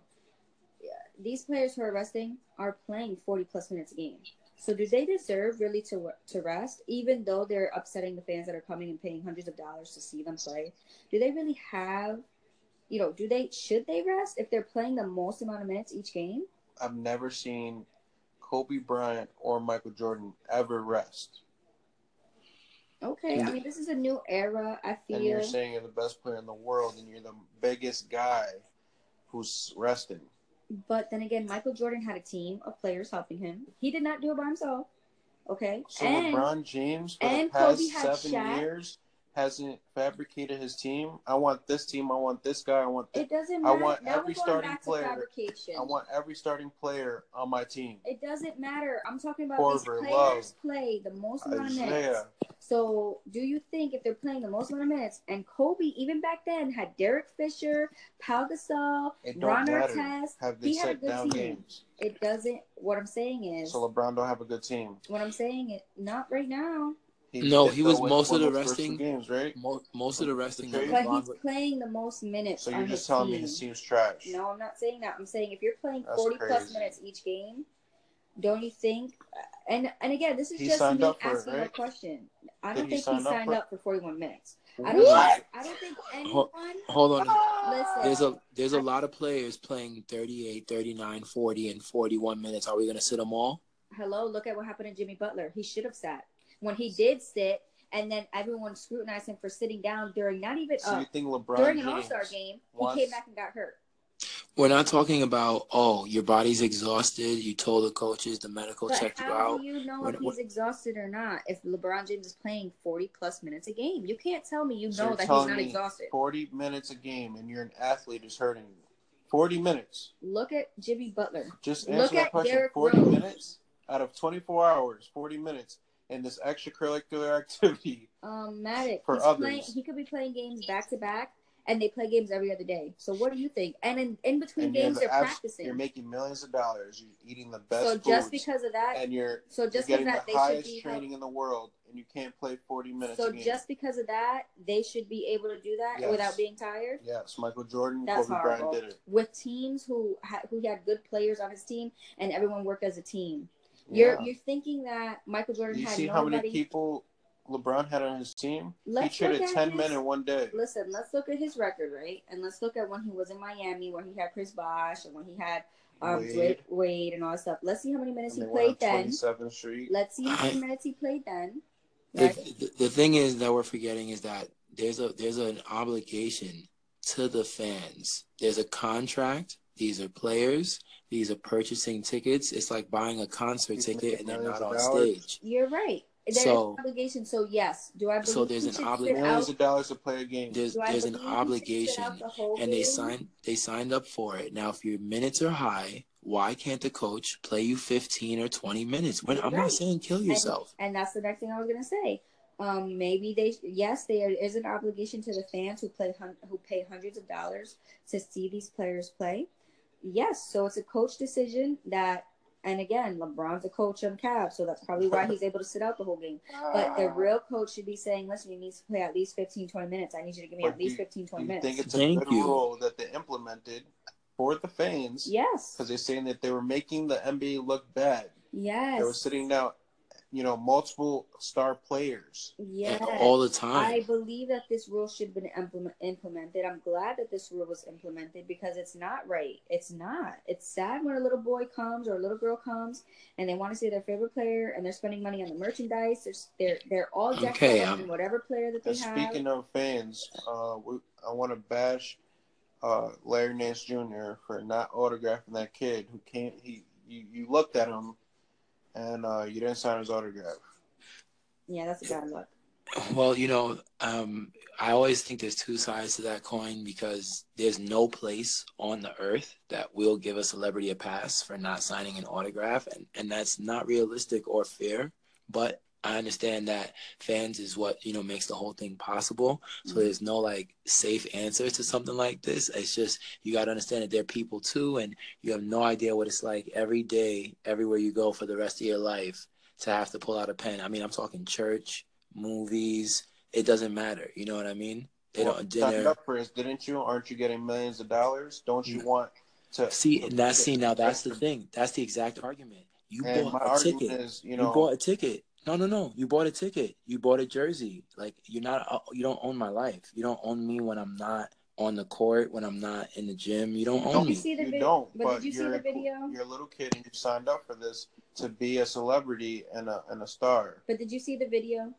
these players who are resting are playing 40 plus minutes a game. So do they deserve really to to rest, even though they're upsetting the fans that are coming and paying hundreds of dollars to see them play? Do they really have, you know, do they should they rest if they're playing the most amount of minutes each game? I've never seen Kobe Bryant or Michael Jordan ever rest. Okay, I mean this is a new era. I feel. And you're saying you're the best player in the world, and you're the biggest guy who's resting. But then again, Michael Jordan had a team of players helping him. He did not do it by himself. Okay. So and, LeBron James for the past seven Shaq. years hasn't fabricated his team. I want this team. I want this guy. I want. Th- it doesn't matter. I want now every starting player. I want every starting player on my team. It doesn't matter. I'm talking about Korver, these players Love, play the most amount Isaiah. of minutes. So, do you think if they're playing the most amount of minutes, and Kobe even back then had Derek Fisher, Pau Gasol, Ron Artest, have they set down team. games? It doesn't. What I'm saying is. So LeBron don't have a good team. What I'm saying is not right now. He no, he was most of the resting games, right? Most, most of the resting. But he's playing the most minutes. So you're just telling team. me his team's trash? No, I'm not saying that. I'm saying if you're playing That's 40 crazy. plus minutes each game, don't you think? And and again, this is he just me asking it, right? a question. I don't Did think he, he signed up for, up for 41 minutes. I don't. What? Think, I don't think anyone. Hold, on. Listen. There's a there's a lot of players playing 38, 39, 40, and 41 minutes. Are we going to sit them all? Hello, look at what happened to Jimmy Butler. He should have sat. When he did sit, and then everyone scrutinized him for sitting down during not even so uh, during an All Star game. He came back and got hurt. We're not talking about oh your body's exhausted. You told the coaches the medical But checked you how do you know When- if he's exhausted or not? If LeBron James is playing forty plus minutes a game, you can't tell me you So know that he's not me exhausted. 40 minutes a game and you're an athlete is hurting you. 40 minutes. Look at Jimmy Butler. Just Look answer that at question. Derrick 40 Rose. minutes out of 24 hours, 40 minutes in this extracurricular activity. Um, Matic, For others. playing. He could be playing games back to back, and they play games every other day. So what do you think? And in, in between And you're, games, they're abs- practicing. you're making millions of dollars. You're eating the best so just because of that, and you're, so you're just because getting that the highest training in the world and you can't play 40 minutes so just because of that, they should be able to do that Yes. without being tired. yes, Michael Jordan, That's Kobe horrible. Bryant did it. With teams who ha- who had good players on his team and everyone worked as a team, you're Yeah. you're thinking that Michael Jordan you had see how many people LeBron had on his team? Let's he traded 10 his- men in one day. Listen, let's look at his record, right? And let's look at when he was in Miami, when he had Chris Bosh, and when he had um, Wade. Wade. Wade and all that stuff. Let's see how many minutes And he played then. 27th Street. Let's see how many minutes he played then. The, the, the thing is that we're forgetting is that there's a there's an obligation to the fans. There's a contract. These are players. These are purchasing tickets. It's like buying a concert He's ticket and they're not on dollars. stage. You're right. There's So- an obligation. So yes, do I believe So there's an obligation. obli- Millions of dollars to play a game. There's there's an believe he should sit obligation the and they game? signed they signed up for it. Now if your minutes are high, why can't the coach play you 15 or 20 minutes? When I'm Right. not saying kill yourself. And, and that's the next thing I was gonna say. Um, maybe they yes, there is an obligation to the fans who play who pay hundreds of dollars to see these players play. Yes, so it's a coach decision that, and again, LeBron's a coach on Cavs, so that's probably why he's able to sit out the whole game. But the ah. real coach should be saying, "Listen, you need to play at least 15, 20 minutes. I need you to give me But at least do- 15, 20 you minutes." think it's a Thank good you. rule that they implemented for the fans? yes, Because they're saying that they were making the NBA look bad. yes, They were sitting down, you know, multiple star players. yes. all the time. I believe that this rule should have been implement, implemented. I'm glad that this rule was implemented because it's not right. It's not. It's sad when a little boy comes or a little girl comes and they want to see their favorite player and they're spending money on the merchandise. They're they're, they're all decked Okay, out in whatever player that they And have. speaking of fans, uh, we, I want to bash uh, Larry Nance Jr. for not autographing that kid who can't. He you, you looked at him and uh, you didn't sign his autograph. yeah, that's a bad look. Well, you know, um, I always think there's two sides to that coin because there's no place on the earth that will give a celebrity a pass for not signing an autograph, and, and that's not realistic or fair. But I understand that fans is what you know makes the whole thing possible. So mm-hmm. there's no like safe answer to something like this. It's just you got to understand that they're people too, and you have no idea what it's like every day, everywhere you go for the rest of your life to have to pull out a pen. I mean, I'm talking church, movies. It doesn't matter. You know what I mean? They Well, don't you signed up for didn't you? Aren't you getting millions of dollars? Don't you mm. want to See, and that's see now that's the thing. That's the exact argument. You And bought a ticket. is, you You, bought a ticket. No, no, no. You bought a ticket. You bought a jersey. Like you're not. uh, You don't own my life. You don't own me when I'm not on the court. When I'm not in the gym. You don't You own don't- Did you me. see the you video? don't. but, did you see you're the a- video? You're a little kid and you signed up for this to be a celebrity and a and a star. But did you see the video?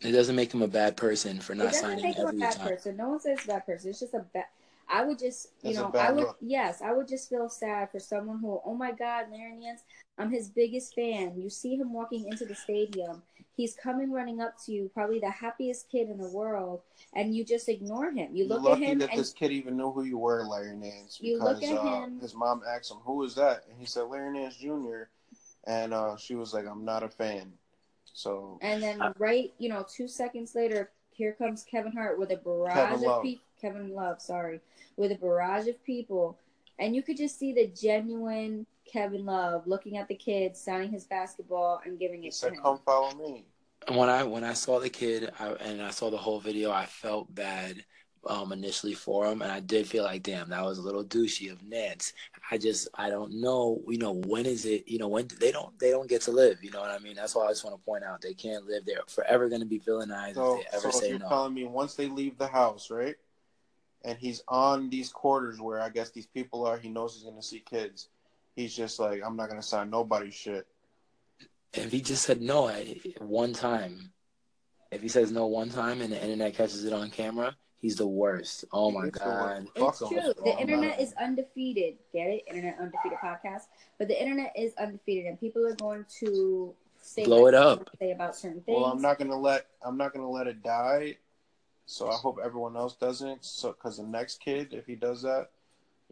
It doesn't make him a bad person for not it not doesn't signing make him a bad time. person. No one says bad person. It's just a bad. I would just, you a know, I would, look. yes, I would just feel sad for someone who, oh my God, Larry Nance, I'm his biggest fan. You see him walking into the stadium. He's coming running up to you, probably the happiest kid in the world, and you just ignore him. You You're look at him that and this kid even knew who you were, Larry Nance, You because look at uh, him- his mom asked him, "Who is that?" And he said, "Larry Nance Jr." And uh, she was like, "I'm not a fan." So And then right, you know, two seconds later, here comes Kevin Hart with a barrage Kevin of people. Kevin Love, sorry, with a barrage of people, and you could just see the genuine Kevin Love looking at the kid, signing his basketball, and giving he it to said, him. "Come follow me." And when I when I saw the kid I, and I saw the whole video, I felt bad um, initially for him, and I did feel like, damn, that was a little douchey of Nance. I just I don't know, you know, when is it? You know, when they don't they don't get to live. You know what I mean? That's why I just want to point out they can't live. They're forever going to be villainized So, if they ever so say you're no. telling me once they leave the house, right? And he's on these quarters where I guess these people are. He knows he's gonna see kids. He's just like, I'm not gonna sign nobody's shit. If he just said no at one time, if he says no one time and the internet catches it on camera, He's the worst. Oh my He's the god. It's true. The I'm internet is undefeated. Get it? Internet undefeated podcast. But the internet is undefeated, and people are going to say Blow it up. Say about certain things. Well, I'm not gonna let I'm not gonna let it die. So I hope everyone else doesn't. So because the next kid, if he does that,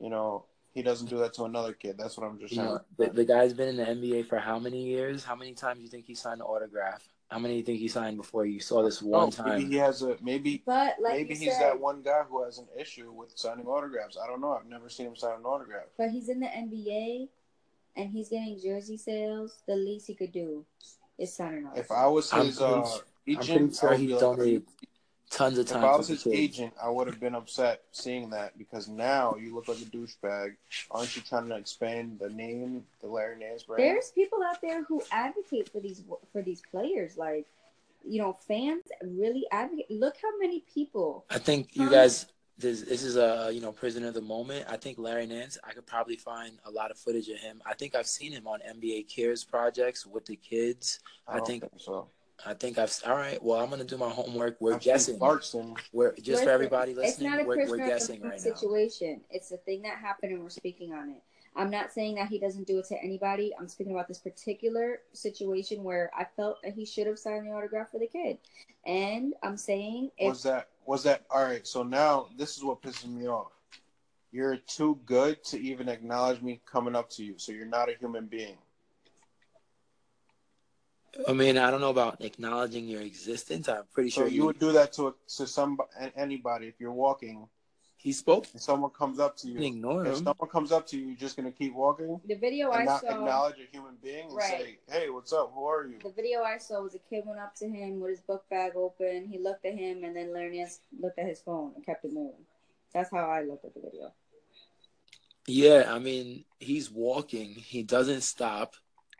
you know, he doesn't do that to another kid. That's what I'm just You saying. know, the, the guy's been in the NBA for how many years? How many times do you think he signed an autograph? How many do you think he signed before you saw this one Oh, time? maybe he has a maybe But like maybe he's said, that one guy who has an issue with signing autographs. I don't know. I've never seen him sign an autograph. but he's in the NBA, and he's getting jersey sales. The least he could do is sign an autograph. If. I was I'm his pretty uh, agent, I'm pretty sure I would he be like, donated tons of If I was his kids. agent, I would have been upset seeing that because now you look like a douchebag. Aren't you trying to expand the name, the Larry Nance brand? There's people out there who advocate for these for these players, like you know, fans really advocate. Look how many people. I think you guys. This, this is a you know prisoner of the moment. I think Larry Nance. I could probably find a lot of footage of him. I think I've seen him on NBA Cares projects with the kids. I, don't think- think, so. I think I've. All right. Well, I'm gonna do my homework. We're I've guessing. Clarkson. We're just Listen, for everybody It's listening. not a We're, prisoner we're of the guessing moment right now. situation. It's the thing that happened, and we're speaking on it. I'm not saying that he doesn't do it to anybody. I'm speaking about this particular situation where I felt that he should have signed the autograph for the kid, and I'm saying if Was that was that all right? So now this is what pisses me off. You're too good to even acknowledge me coming up to you. So you're not a human being. I mean, I don't know about acknowledging your existence. I'm pretty So sure you would do that to a, to some anybody if you're walking He spoke. and someone comes up to You you. can ignore If someone comes up to you, you're just gonna keep walking the video and I not saw, acknowledge a human being and Right. say, "Hey, what's up? Who are you?" the video I saw was a kid went up to him with his book bag open. He looked at him, and then Larry Nance looked at his phone and kept it moving. That's how I looked at the video. Yeah, I mean, he's walking. He doesn't stop,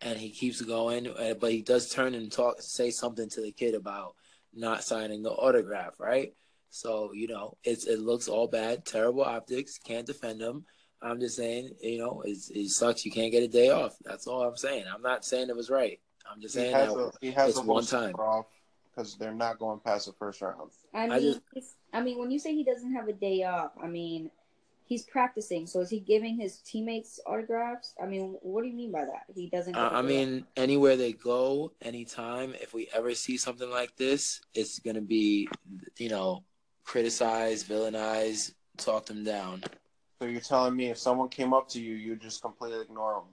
and he keeps going. uh, But he does turn and talk, say something to the kid about not signing the autograph, right? So you know, it's it looks all bad, terrible optics. Can't defend him. I'm just saying, you know, it's, it sucks. You can't get a day off. That's all I'm saying. I'm not saying it was right. I'm just He saying has that a he has it's a one time. off because they're not going past the first round. I mean, I just- I mean, when you say he doesn't have a day off, I mean, he's practicing. So is he giving his teammates autographs? I mean, what do you mean by that? He doesn't. Uh, get a I day mean, anywhere they go, anytime, if we ever see something like this, it's going to be, you know, criticize, villainize, talk them down. So you're telling me if someone came up to you, you just completely ignore them.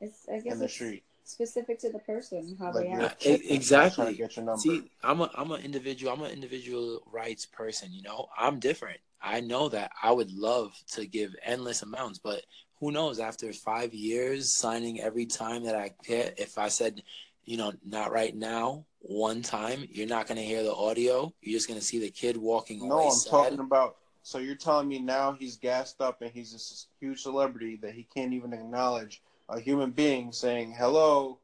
It's, I guess in the it's street, specific to the person how like they act. exactly. get your number. See, I'm a I'm an individual. I'm an individual rights person. You know, I'm different. I know that I would love to give endless amounts, but who knows? After five years signing every time that I get, if I said, you know, not right now, one time, you're not gonna hear the audio. You're just gonna see the kid walking no, away I'm sad. talking about. So you're telling me now he's gassed up and he's this huge celebrity that he can't even acknowledge a human being saying hello.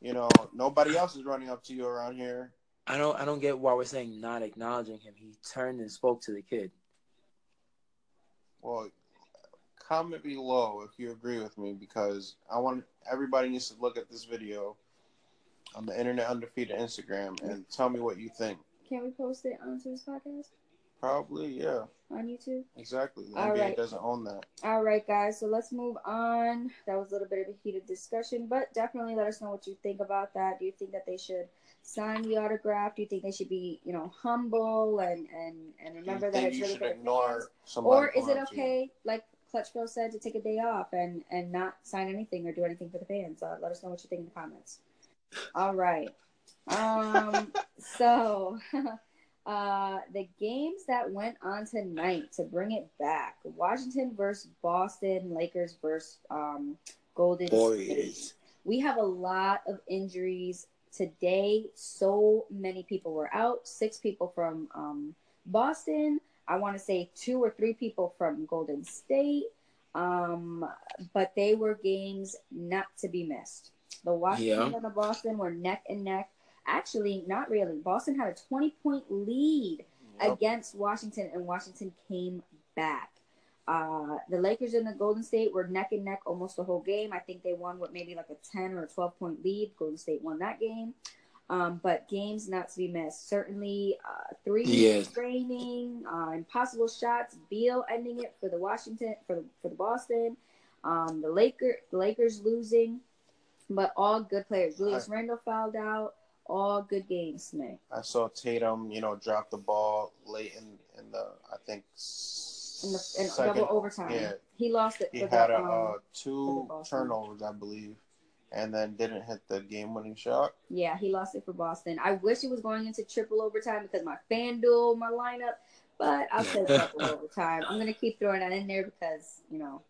You know, nobody else is running up to you around here. I don't I don't get why we're saying not acknowledging him. He turned and spoke to the kid. Well, comment below if you agree with me because I want everybody needs to look at this video on the Internet Undefeated Instagram and tell me what you think. Can we post it onto this podcast Probably, yeah, on YouTube? exactly. The All NBA right. doesn't own that. All right, guys. So let's move on. That was a little bit of a heated discussion, but definitely let us know what you think about that. Do you think that they should sign the autograph? Do you think they should be, you know, humble and and and remember that it's really should for ignore fans? Or is it up you? okay, like Clutch Phil said, to take a day off and and not sign anything or do anything for the fans? Uh, let us know what you think in the comments. All right. Um. so. Uh, the games that went on tonight to bring it back: Washington versus Boston, Lakers versus um, Golden State. We have a lot of injuries today. So many people were out. Six people from um, Boston. I want to say two or three people from Golden State. Um, but they were games not to be missed. The Washington Yeah. and the Boston were neck and neck. Actually, not really. Boston had a 20 point lead Yep. against Washington, and Washington came back. Uh, the Lakers and the Golden State were neck and neck almost the whole game. I think they won with maybe like a 10 or a 12 point lead. Golden State won that game. Um, but games not to be missed. Certainly, uh, three Yes. training, uh, impossible shots. Beal ending it for the Washington for the for the Boston. Um, the Laker the Lakers losing, but all good players. Julius Randle fouled out. All good games, Smith. I saw Tatum, you know, drop the ball late in, in the, I think, In the in second- double overtime, Yeah, he lost it he for had a, um, uh, two turnovers, I believe, and then didn't hit the game-winning shot. Yeah, he lost it for Boston. I wish it was going into triple overtime because my FanDuel, my lineup, but I'll say triple overtime. I'm gonna keep throwing that in there because you know.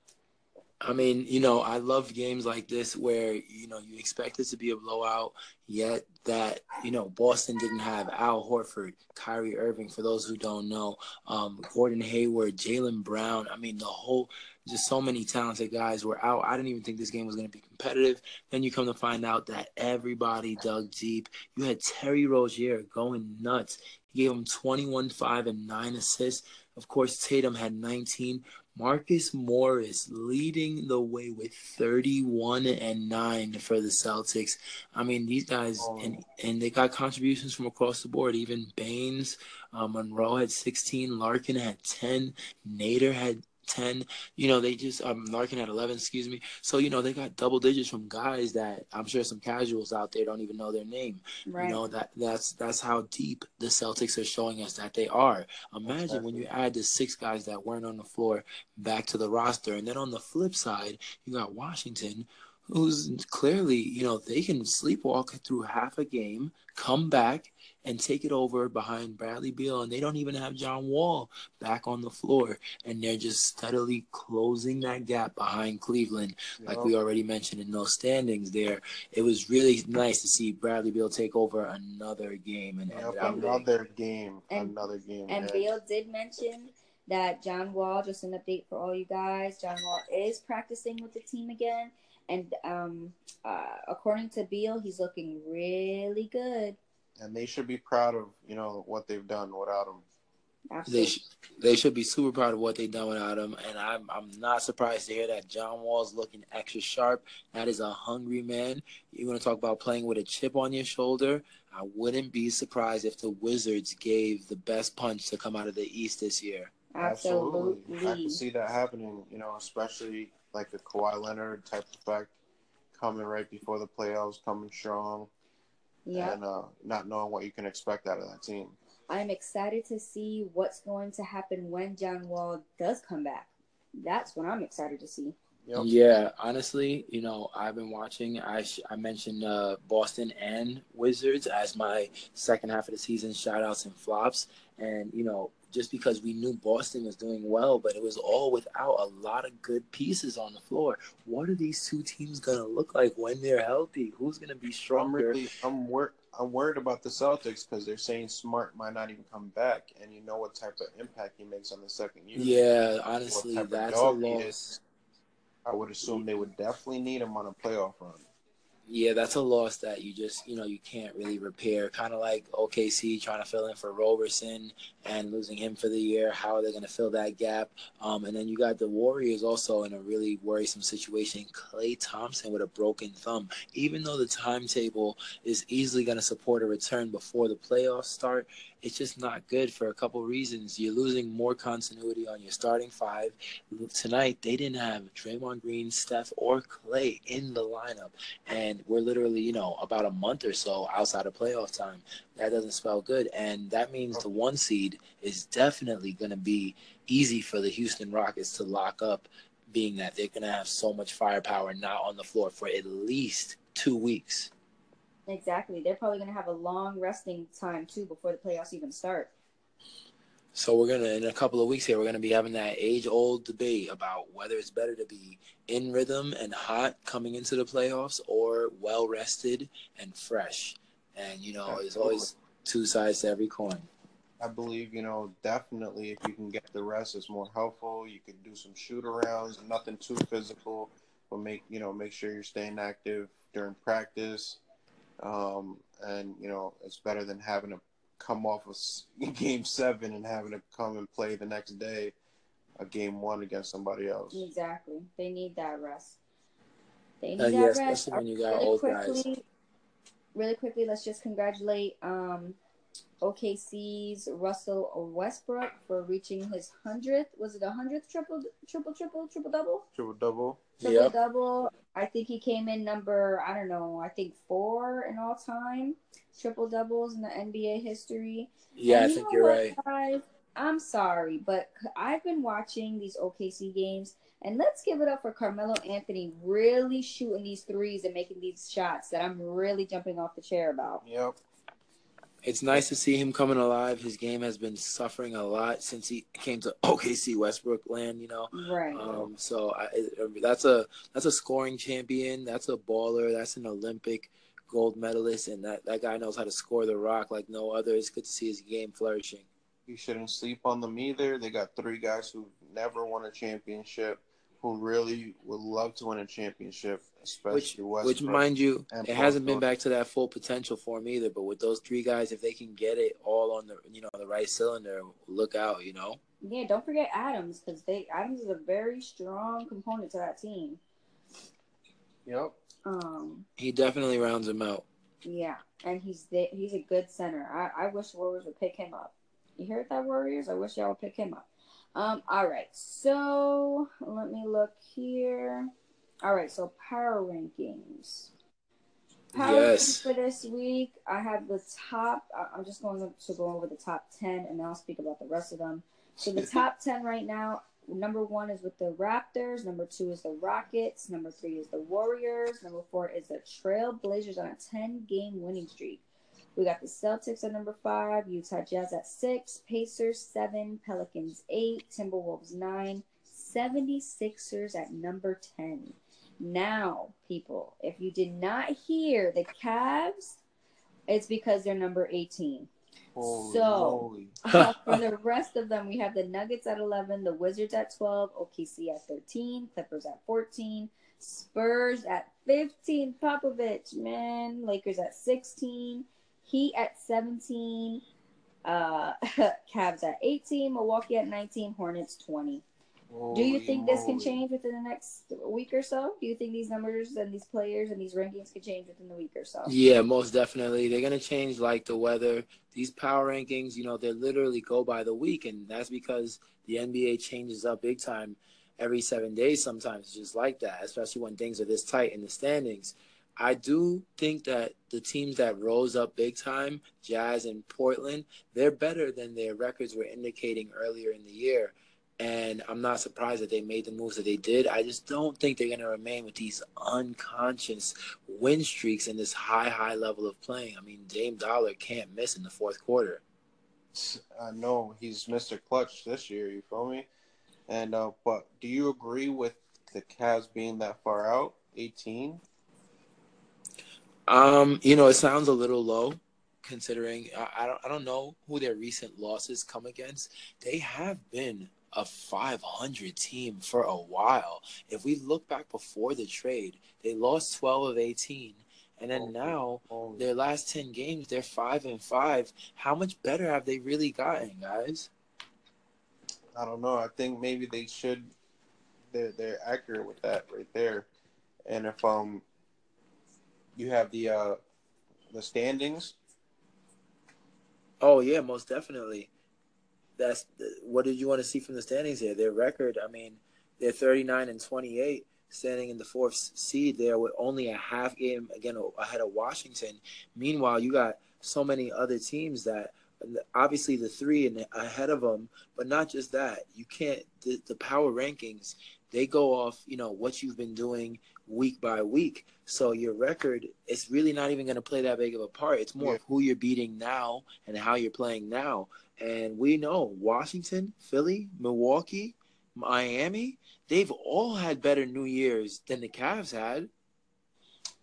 I mean, you know, I love games like this where, you know, you expect it to be a blowout, yet that, you know, Boston didn't have Al Horford, Kyrie Irving, for those who don't know, um, Gordon Hayward, Jaylen Brown. I mean, the whole, just so many talented guys were out. I didn't even think this game was going to be competitive. Then you come to find out that everybody dug deep. You had Terry Rozier going nuts. He gave him 21, 5, and 9 assists. Of course, Tatum had 19. Marcus Morris leading the way with 31 and 9 for the Celtics. I mean, these guys, Oh. and, and they got contributions from across the board. Even Baynes, uh, Monroe had 16, Larkin had 10, Nader had 10. You know, they just, um, Larkin at 11, excuse me. So, you know, they got double digits from guys that I'm sure some casuals out there don't even know their name. Right. You know that that's that's how deep the Celtics are showing us that they are. Imagine when you add the six guys that weren't on the floor back to the roster, and then on the flip side, you got Washington, who's clearly you know they can sleepwalk through half a game, come back and take it over behind Bradley Beal, and they don't even have John Wall back on the floor, and they're just steadily closing that gap behind Cleveland, you like know? we already mentioned in those standings there it was really nice to see Bradley Beal take over another game and end Yep, it out big. another game, And- another game. And yeah. Beal did mention that John Wall, just an update for all you guys, John Wall is practicing with the team again. And um, uh, according to Beal, he's looking really good. And they should be proud of you know what they've done without him. They Absolutely. sh- they should be super proud of what they've done without him, and I'm I'm not surprised to hear that John Wall's looking extra sharp. That is a hungry man. You want to talk about playing with a chip on your shoulder? I wouldn't be surprised if the Wizards gave the best punch to come out of the East this year. Absolutely. I can see that happening. You know, especially like a Kawhi Leonard type effect coming right before the playoffs, coming strong, Yeah. and uh, not knowing what you can expect out of that team. I'm excited to see what's going to happen when John Wall does come back. That's what I'm excited to see. Yep. Yeah, honestly, you know, I've been watching. I sh- I mentioned uh, Boston and Wizards as my second half of the season shout outs and flops, and you know, just because we knew Boston was doing well, but it was all without a lot of good pieces on the floor. What are these two teams gonna look like when they're healthy? Who's gonna be stronger? I'm really, I'm wor- I'm worried about the Celtics because they're saying Smart might not even come back, and you know what type of impact he makes on the second unit. Yeah, honestly, that's a loss. I would assume they would definitely need him on a playoff run. Yeah, that's a loss that you just, you know, you can't really repair. Kind of like OKC trying to fill in for Roberson and losing him for the year. How are they going to fill that gap? Um, and then you got the Warriors also in a really worrisome situation. Klay Thompson with a broken thumb. Even though the timetable is easily going to support a return before the playoffs start, it's just not good for a couple reasons. You're losing more continuity on your starting five. Tonight, they didn't have Draymond Green, Steph, or Klay in the lineup. And we're literally, you know, about a month or so outside of playoff time. That doesn't spell good. And that means the one seed is definitely going to be easy for the Houston Rockets to lock up, being that they're going to have so much firepower not on the floor for at least two weeks. Exactly. They're probably going to have a long resting time too before the playoffs even start. So we're gonna in a couple of weeks here we're gonna be having that age old debate about whether it's better to be in rhythm and hot coming into the playoffs or well rested and fresh. And you know, there's always two sides to every coin. I believe, you know, definitely if you can get the rest, it's more helpful. You could do some shoot arounds, nothing too physical, but make you know, make sure you're staying active during practice. Um, and you know, it's better than having to come off of game seven and having to come and play the next day a game one against somebody else. Exactly. They need that rest. They need Uh, that yeah, rest. especially when you got Really old guys. quickly, really quickly, let's just congratulate um, OKC's Russell Westbrook for reaching his hundredth. Was it a hundredth triple triple triple triple double? Triple double. Triple Yep. double. I think he came in number I don't know. I think four in all time triple doubles in the NBA history. Yeah, I And you think you're what, right. Guys, I'm sorry, but I've been watching these OKC games, and let's give it up for Carmelo Anthony really shooting these threes and making these shots that I'm really jumping off the chair about. Yep. It's nice to see him coming alive. His game has been suffering a lot since he came to OKC Westbrook land. You know, Right. Um, so I, that's a that's a scoring champion. That's a baller. That's an Olympic gold medalist, and that, that guy knows how to score the rock like no other. It's good to see his game flourishing. You shouldn't sleep on them either. They got three guys who never won a championship, who really would love to win a championship, especially Westbrook. Which, mind you, and it hasn't been back to that full potential for him either. But with those three guys, if they can get it all on the you know the right cylinder, look out. You know. yeah, don't forget Adams because they Adams is a very strong component to that team. Yep. Um, He definitely rounds him out. yeah, and he's the, he's a good center. I, I wish Warriors would pick him up. You heard that, Warriors? I wish y'all would pick him up. Um, all right, so let me look here. All right, so power rankings. Power Yes. rankings for this week. I have the top. I'm just going to go over the top ten, and then I'll speak about the rest of them. So the top ten right now. Number one is with the Raptors. Number two is the Rockets. Number three is the Warriors. Number four is the Trail Blazers on a 10 game winning streak. We got the Celtics at number five, Utah Jazz at six, Pacers seven, Pelicans eight, Timberwolves nine, 76ers at number 10. Now, people, if you did not hear the Cavs, it's because they're number 18. Holy So- Uh, for the rest of them, we have the Nuggets at 11, the Wizards at 12, OKC at 13, Clippers at 14, Spurs at 15, Popovich, man, Lakers at 16, Heat at 17, uh, Cavs at 18, Milwaukee at 19, Hornets 20. Do you Holy think this can change within the next week or so? Do you think these numbers and these players and these rankings can change within the week or so? Yeah, most definitely. They're gonna change like the weather. These power rankings, you know, they literally go by the week, and that's because the NBA changes up big time every seven days. Sometimes just like that, especially when things are this tight in the standings. I do think that the teams that rose up big time, Jazz and Portland, they're better than their records were indicating earlier in the year. And I'm not surprised that they made the moves that they did. I just don't think they're going to remain with these unconscious win streaks and this high, high level of playing. I mean, Dame Dollar can't miss in the fourth quarter. I know he's Mr. Clutch this year. You feel me? And uh, but do you agree with the Cavs being that far out? Eighteen. Um, you know, it sounds a little low considering I, I don't I don't know who their recent losses come against. They have been a 500 team for a while. If we look back before the trade, they lost 12 of 18, and then Okay. now Holy their last 10 games they're 5 and 5. How much better have they really gotten, guys? I don't know. I think maybe they should. They're they're accurate with that right there. And if um, you have the uh, the standings. Oh yeah, most definitely. That's what did you want to see from the standings here? Their record, I mean, they're 39 and 28, standing in the fourth seed there with only a half game again ahead of Washington. Meanwhile, you got so many other teams that obviously the three and ahead of them, but not just that. You can't the, the power rankings. They go off, you know, what you've been doing week by week. So your record is really not even going to play that big of a part. It's more Yeah. of who you're beating now and how you're playing now. And we know Washington, Philly, Milwaukee, Miami, they've all had better New Years than the Cavs had.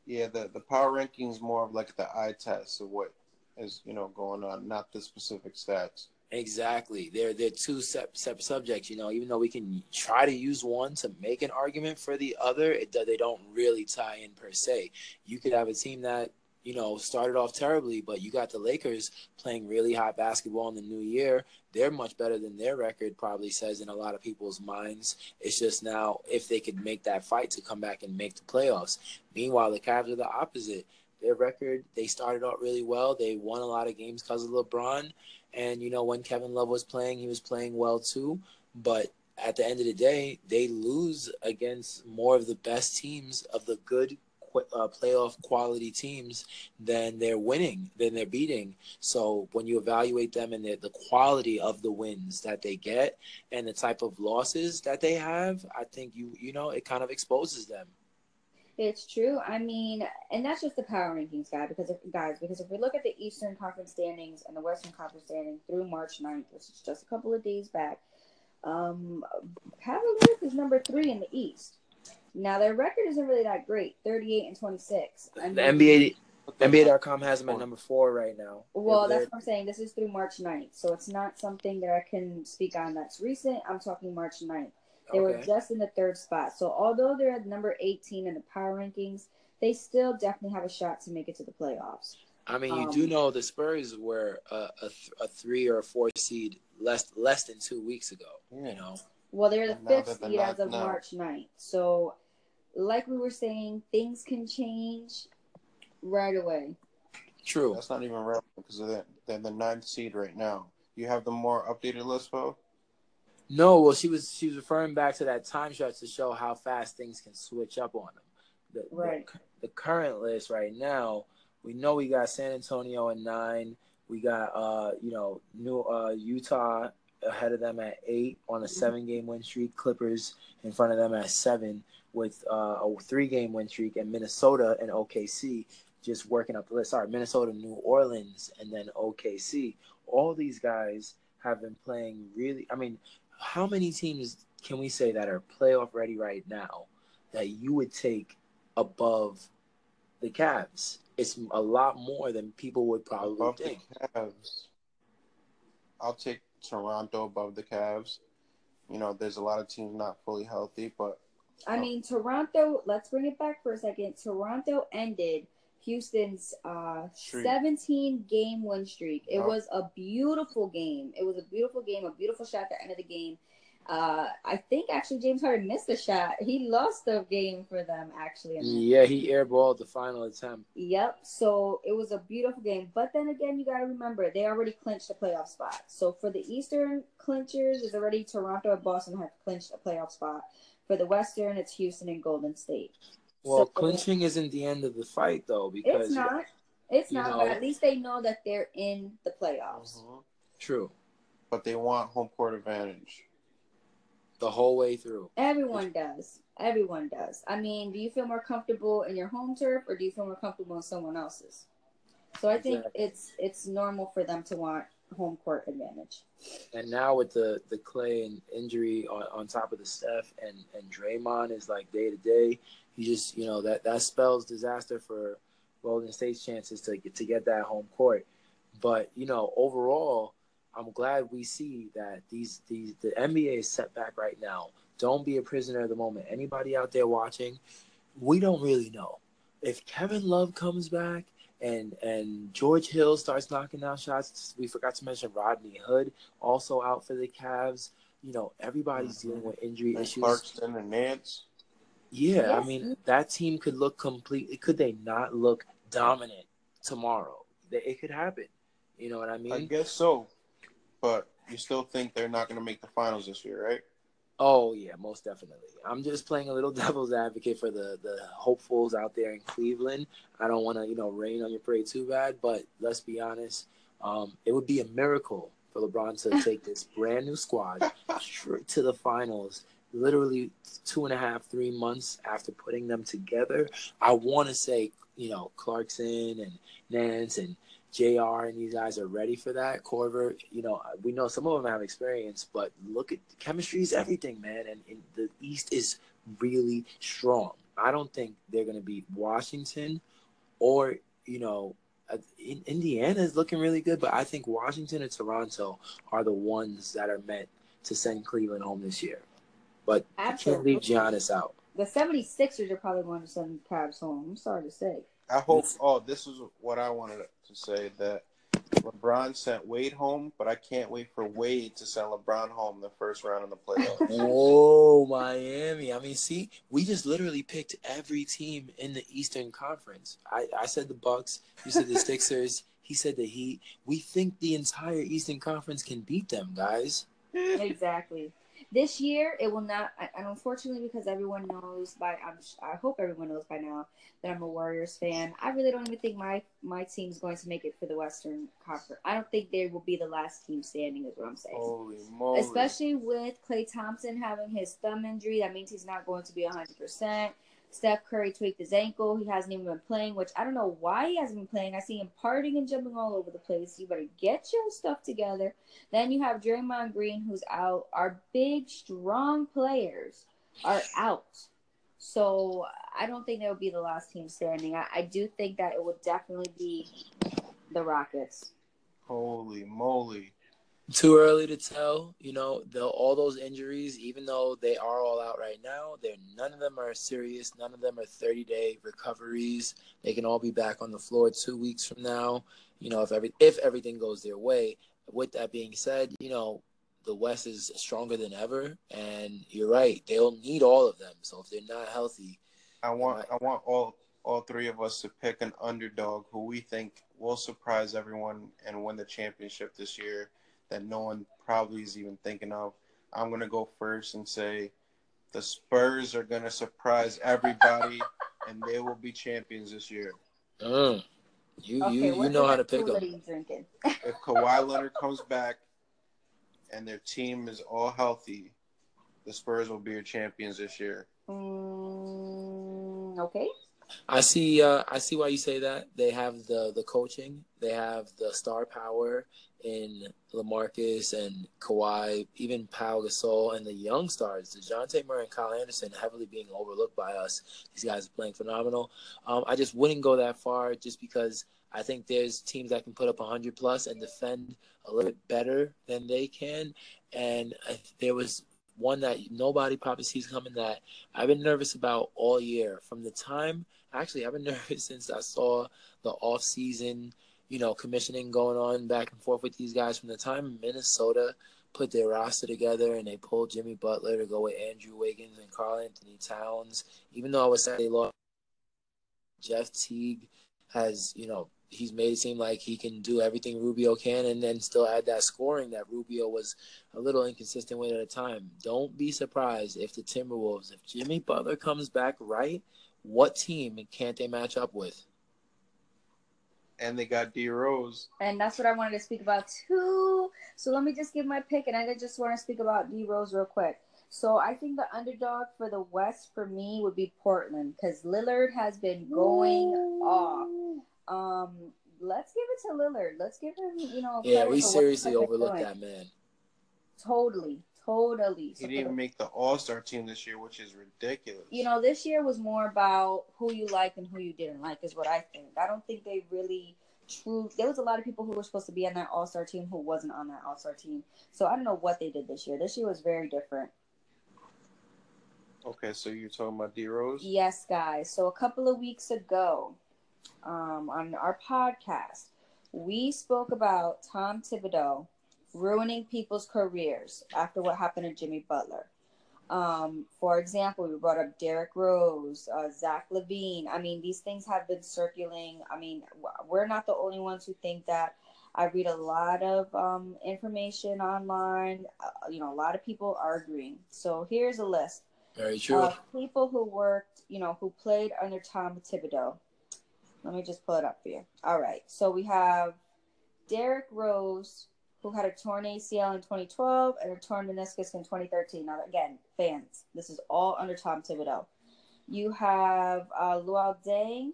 Yeah, the the power rankings more of like the eye test of what is you know going on, not the specific stats. Exactly. They're they're two sep- separate subjects. You know, even though we can try to use one to make an argument for the other, it they don't really tie in per se. You could have a team that you know started off terribly, but you got the Lakers playing really hot basketball in the new year. They're much better than their record probably says in a lot of people's minds. It's just now if they could make that fight to come back and make the playoffs. Meanwhile, the Cavs are the opposite. their record. They started out really well. They won a lot of games because of LeBron, and you know when Kevin Love was playing, he was playing well too. But at the end of the day, they lose against more of the best teams of the good uh, playoff quality teams than they're winning, than they're beating. So when you evaluate them and the, the quality of the wins that they get and the type of losses that they have, I think you you know it kind of exposes them. It's true. I mean, and that's just the power rankings, guy. Because if, guys, because if we look at the Eastern Conference standings and the Western Conference standings through March 9th, which is just a couple of days back, um, Cavaliers is number three in the East. Now their record isn't really that great, 38 and 26. I mean, the NBA NBA.com has them at number four right now. Well, that's what I'm saying. This is through March 9th. So it's not something that I can speak on that's recent. I'm talking March 9th. They okay. were just in the third spot. So although they're at number 18 in the power rankings, they still definitely have a shot to make it to the playoffs. I mean, you um, do know the Spurs were a, a, a, three or a four seed less less than two weeks ago. Yeah. You know. Well, they're the fifth seed as of now. March 9th. So, like we were saying, things can change right away. True. That's not even relevant because they're, they're the ninth seed right now. You have the more updated list, Bo? No, well, she was she was referring back to that time stretch to show how fast things can switch up on them. The, right. The, the current list right now, we know we got San Antonio at nine. We got uh, you know, New uh, Utah ahead of them at eight on a mm-hmm. seven game win streak. Clippers in front of them at seven with uh, a three game win streak, and Minnesota and OKC just working up the list. Sorry, Minnesota, New Orleans, and then OKC. All these guys have been playing really. I mean, how many teams can we say that are playoff ready right now that you would take above the Cavs? It's a lot more than people would probably above think. The Cavs, I'll take Toronto above the Cavs. You know, there's a lot of teams not fully healthy, but I mean, Toronto. Let's bring it back for a second. Toronto ended Houston's uh, 17 game win streak. It was a beautiful game. It was a beautiful game, a beautiful shot at the end of the game. Uh, I think actually James Harden missed the shot. He lost the game for them actually. Yeah, he airballed the final attempt. Yep. So it was a beautiful game. But then again, you got to remember they already clinched a playoff spot. So for the Eastern clinchers, is already Toronto and Boston have clinched a playoff spot. For the Western, it's Houston and Golden State. Well, so, clinching isn't the end of the fight, though, because it's not. It's not, know, but at least they know that they're in the playoffs. Mm-hmm. True. But they want home court advantage the whole way through. Everyone does. Everyone does. I mean, do you feel more comfortable in your home turf, or do you feel more comfortable in someone else's? So I think it's it's normal for them to want home court advantage. And now with the the Klay and injury on, on top of the Steph and and Draymond is like day to day. You just you know that that spells disaster for Golden State's chances to get to get that home court. But you know overall, I'm glad we see that these these the NBA is set back right now. Don't be a prisoner of the moment. Anybody out there watching, we don't really know if Kevin Love comes back and and George Hill starts knocking down shots. We forgot to mention Rodney Hood also out for the Cavs. You know, everybody's mm-hmm. dealing with injury and issues. Clarkson and Nance. Yeah, I mean that team could look completely. Could they not look dominant tomorrow? It could happen. You know what I mean? I guess so, but you still think they're not going to make the finals this year, right? Oh yeah, most definitely. I'm just playing a little devil's advocate for the the hopefuls out there in Cleveland. I don't want to you know rain on your parade too bad, but let's be honest. Um, it would be a miracle for LeBron to take this brand new squad straight to the finals. Literally two and a half, three months after putting them together. I want to say, you know, Clarkson and Nance and JR and these guys are ready for that. Korver, you know, we know some of them have experience, but look at chemistry is everything, man. And, and the East is really strong. I don't think they're going to beat Washington or, you know, uh, in, Indiana is looking really good, but I think Washington and Toronto are the ones that are meant to send Cleveland home this year. But Absolutely. you can't leave Giannis out. The 76ers are probably going to send Cavs home. I'm sorry to say. I hope. Oh, this is what I wanted to say that LeBron sent Wade home, but I can't wait for Wade to send LeBron home the first round of the playoffs. Oh, Miami. I mean, see, we just literally picked every team in the Eastern Conference. I, I said the Bucks, you said the Sixers, he said the Heat. We think the entire Eastern Conference can beat them, guys. exactly. This year, it will not. And unfortunately, because everyone knows by, I'm, I hope everyone knows by now that I'm a Warriors fan. I really don't even think my my team's going to make it for the Western Conference. I don't think they will be the last team standing. Is what I'm saying. Holy moly! Especially with Klay Thompson having his thumb injury, that means he's not going to be 100. percent Steph Curry tweaked his ankle. He hasn't even been playing, which I don't know why he hasn't been playing. I see him partying and jumping all over the place. You better get your stuff together. Then you have Draymond Green, who's out. Our big, strong players are out. So I don't think that would be the last team standing. I, I do think that it would definitely be the Rockets. Holy moly. Too early to tell. You know, the, all those injuries, even though they are all out right now, they're none of them are serious. None of them are 30 day recoveries. They can all be back on the floor two weeks from now. You know, if every if everything goes their way. With that being said, you know, the West is stronger than ever, and you're right. They'll need all of them. So if they're not healthy, I want I want all all three of us to pick an underdog who we think will surprise everyone and win the championship this year that no one probably is even thinking of. I'm gonna go first and say the Spurs are gonna surprise everybody and they will be champions this year. Mm. You okay, you you know how to pick them. if Kawhi Leonard comes back and their team is all healthy, the Spurs will be your champions this year. Mm, okay. I see. Uh, I see why you say that. They have the the coaching. They have the star power in LaMarcus and Kawhi, even Pau Gasol, and the young stars, Dejounte Murray and Kyle Anderson, heavily being overlooked by us. These guys are playing phenomenal. Um, I just wouldn't go that far, just because I think there's teams that can put up 100 plus and defend a little bit better than they can. And there was one that nobody probably sees coming that I've been nervous about all year. From the time, actually, I've been nervous since I saw the off season, you know, commissioning going on back and forth with these guys. From the time Minnesota put their roster together and they pulled Jimmy Butler to go with Andrew Wiggins and Karl-Anthony Towns, even though I was sad they lost, Jeff Teague has, you know, he's made it seem like he can do everything Rubio can and then still add that scoring that Rubio was a little inconsistent with at a time. Don't be surprised if the Timberwolves, if Jimmy Butler comes back right, what team can't they match up with? And they got D Rose. And that's what I wanted to speak about too. So let me just give my pick and I just want to speak about D Rose real quick. So I think the underdog for the West for me would be Portland because Lillard has been going Ooh. off. Um, let's give it to Lillard. Let's give him, you know. Yeah, we seriously overlooked that man. Totally, totally. He didn't even make the All Star team this year, which is ridiculous. You know, this year was more about who you like and who you didn't like, is what I think. I don't think they really true. There was a lot of people who were supposed to be on that All Star team who wasn't on that All Star team. So I don't know what they did this year. This year was very different. Okay, so you're talking about D Rose? Yes, guys. So a couple of weeks ago, um, on our podcast, we spoke about Tom Thibodeau ruining people's careers after what happened to Jimmy Butler. Um, for example, we brought up Derrick Rose, uh, Zach LaVine. I mean, these things have been circulating. I mean, we're not the only ones who think that. I read a lot of um, information online. Uh, you know, a lot of people are agreeing. So here's a list. Very true. Of people who worked, you know, who played under Tom Thibodeau. Let me just pull it up for you. All right. So we have Derrick Rose, who had a torn ACL in 2012 and a torn meniscus in 2013. Now, again, fans, this is all under Tom Thibodeau. You have uh, Luol Deng,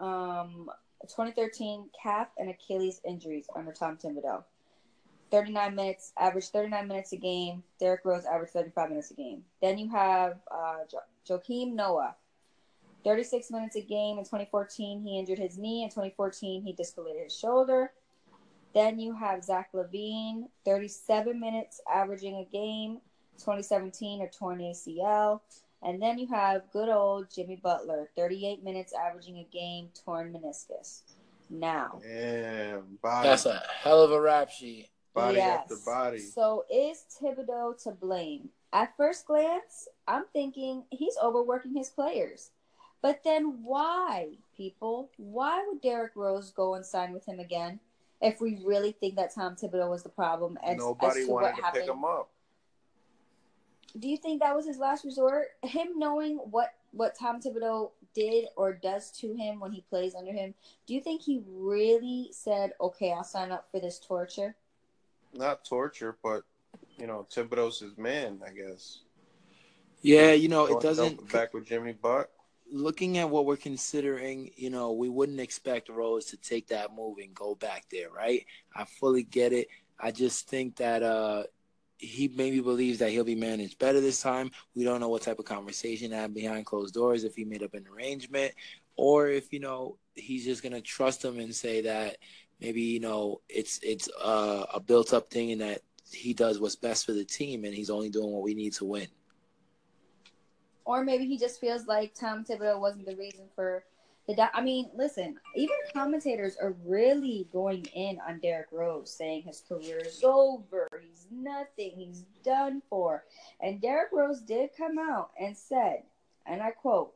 um, 2013 calf and Achilles injuries under Tom Thibodeau. 39 minutes, average 39 minutes a game. Derrick Rose averaged 35 minutes a game. Then you have uh, jo- Joakim Noah, 36 minutes a game in 2014. He injured his knee. In 2014, he dislocated his shoulder. Then you have Zach LaVine, 37 minutes averaging a game, 2017, a torn ACL. And then you have good old Jimmy Butler, 38 minutes averaging a game, torn meniscus. now. Damn, body, That's a hell of a rap sheet. body Yes. after body. So is Thibodeau to blame? At first glance, I'm thinking he's overworking his players. But then why, people? Why would Derrick Rose go and sign with him again if we really think that Tom Thibodeau was the problem as, Nobody as to wanted what to happened? pick him up. Do you think that was his last resort? Him knowing what what Tom Thibodeau did or does to him when he plays under him, do you think he really said, "Okay, I'll sign up for this torture"? Not torture, but you know, Thibodeau's his man, I guess. Yeah, you know, it doesn't. back with Jimmy Buck. Looking at what we're considering, you know, we wouldn't expect Rose to take that move and go back there, right? I fully get it. I just think that uh he maybe believes that he'll be managed better this time. We don't know what type of conversation had behind closed doors, if he made up an arrangement, or if you know he's just gonna trust him and say that maybe you know it's it's uh, a built up thing and that he does what's best for the team and he's only doing what we need to win. Or maybe he just feels like Tom Thibodeau wasn't the reason for the. Di- I mean, listen, even commentators are really going in on Derrick Rose, saying his career is over. He's nothing. He's done for. And Derrick Rose did come out and said, and I quote,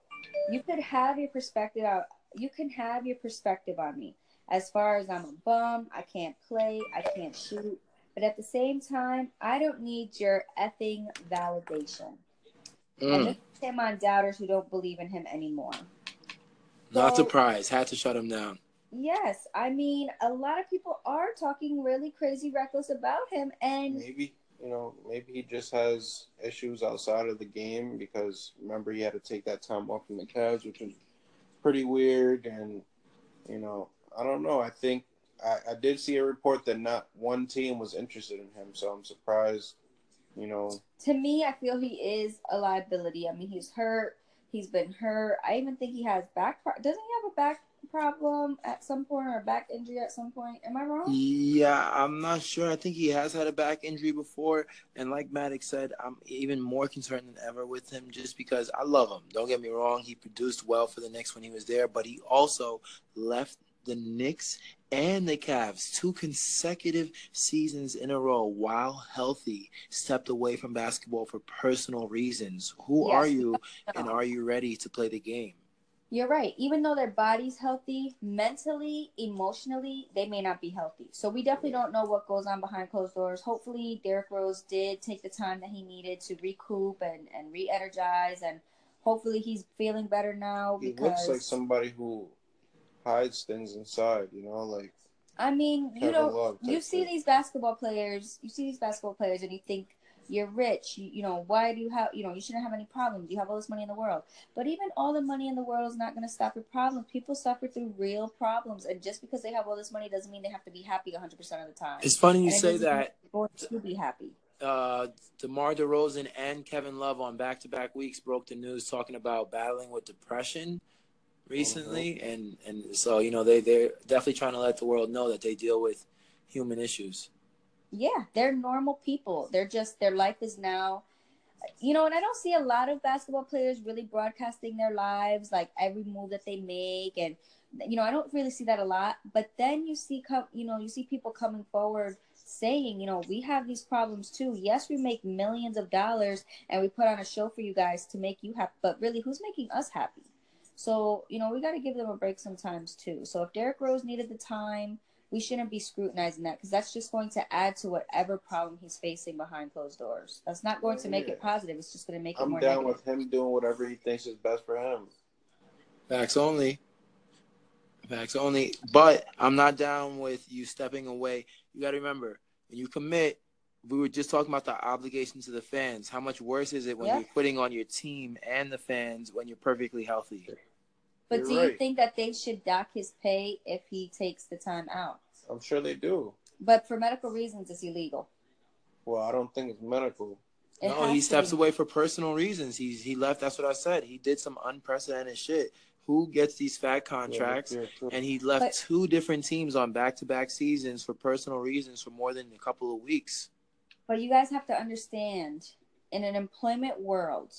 "You could have your perspective out. You can have your perspective on me. As far as I'm a bum, I can't play, I can't shoot." But at the same time, I don't need your effing validation. And Mm, this is him on doubters who don't believe in him anymore. not So- surprised. Had to shut him down. Yes, I mean, a lot of people are talking really crazy reckless about him, and Maybe you know, maybe he just has issues outside of the game because remember he had to take that time off from the Cavs, which was pretty weird. And you know, I don't know. I think I, I did see a report that not one team was interested in him, so I'm surprised. You know, to me, I feel he is a liability. I mean, he's hurt. He's been hurt. I even think he has back. Pro- Doesn't he have a back problem at some point or a back injury at some point? Am I wrong? Yeah, I'm not sure. I think he has had a back injury before, and like Maddox said, I'm even more concerned than ever with him, just because I love him. Don't get me wrong; he produced well for the Knicks when he was there, but he also left the Knicks and the Cavs two consecutive seasons in a row while healthy, stepped away from basketball for personal reasons. Who Yes. are you, and are you ready to play the game? You're right. Even though their body's healthy, mentally, emotionally, they may not be healthy. So we definitely don't know what goes on behind closed doors. Hopefully, Derrick Rose did take the time that he needed to recoup and, and re energize. And hopefully, he's feeling better now he because, looks like somebody who hides things inside. You know, like I mean, you Kevin know, Love you see thing. these basketball players, you see these basketball players, and you think, you're rich. You, you know, why do you have, you know, you shouldn't have any problems. You have all this money in the world. But even all the money in the world is not going to stop your problems. People suffer through real problems. And just because they have all this money doesn't mean they have to be happy 100% of the time. It's funny you And say that. they're to be happy. uh, DeMar DeRozan and Kevin Love on back-to-back weeks broke the news talking about battling with depression recently, and and so you know they they're definitely trying to let the world know that they deal with human issues. Yeah, they're normal people. They're just, their life is now. You know, and I don't see a lot of basketball players really broadcasting their lives, like every move that they make, and you know, I don't really see that a lot. But then you see, come, you know, you see people coming forward saying, you know, we have these problems too. Yes, we make millions of dollars and we put on a show for you guys to make you happy, but really, who's making us happy? So, you know, we got to give them a break sometimes too. So, if Derrick Rose needed the time, we shouldn't be scrutinizing that because that's just going to add to whatever problem he's facing behind closed doors. That's not going to make it positive. It's just going to make it more. I'm more down negative. with him doing whatever he thinks is best for him. Facts only. Facts only. But I'm not down with you stepping away. You got to remember when you commit. We were just talking about the obligation to the fans. How much worse is it when Yeah. you're quitting on your team and the fans when you're perfectly healthy? But You're do you right. think that they should dock his pay if he takes the time out? I'm sure they do. But for medical reasons, it's illegal. Well, I don't think it's medical. It no, he steps be. away for personal reasons. He's he left. That's what I said. He did some unprecedented shit. Who gets these fat contracts? Yeah, true. And he left But- two different teams on back-to-back seasons for personal reasons for more than a couple of weeks. But you guys have to understand in an employment world,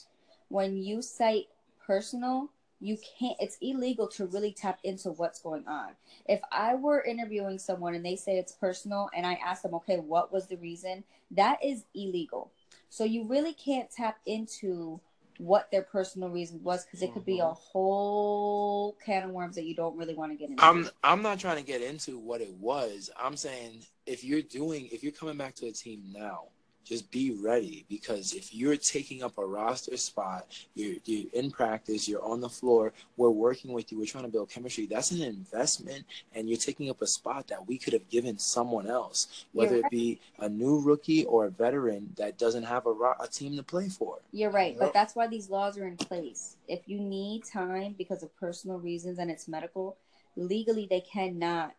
when you cite personal, you can't it's illegal to really tap into what's going on if i were interviewing someone and they say it's personal and i ask them okay what was the reason that is illegal so you really can't tap into what their personal reason was because it could be a Mhm. whole can of worms that you don't really want to get into I'm I'm not trying to get into what it was. I'm saying if you're doing if you're coming back to a team now, just be ready because if you're taking up a roster spot, you're you're in practice, you're on the floor, we're working with you, we're trying to build chemistry. That's an investment, and you're taking up a spot that we could have given someone else, whether You're it be a new rookie or a veteran that doesn't have a ro- a team to play for. You're right, but that's why these laws are in place. If you need time because of personal reasons and it's medical, legally they cannot.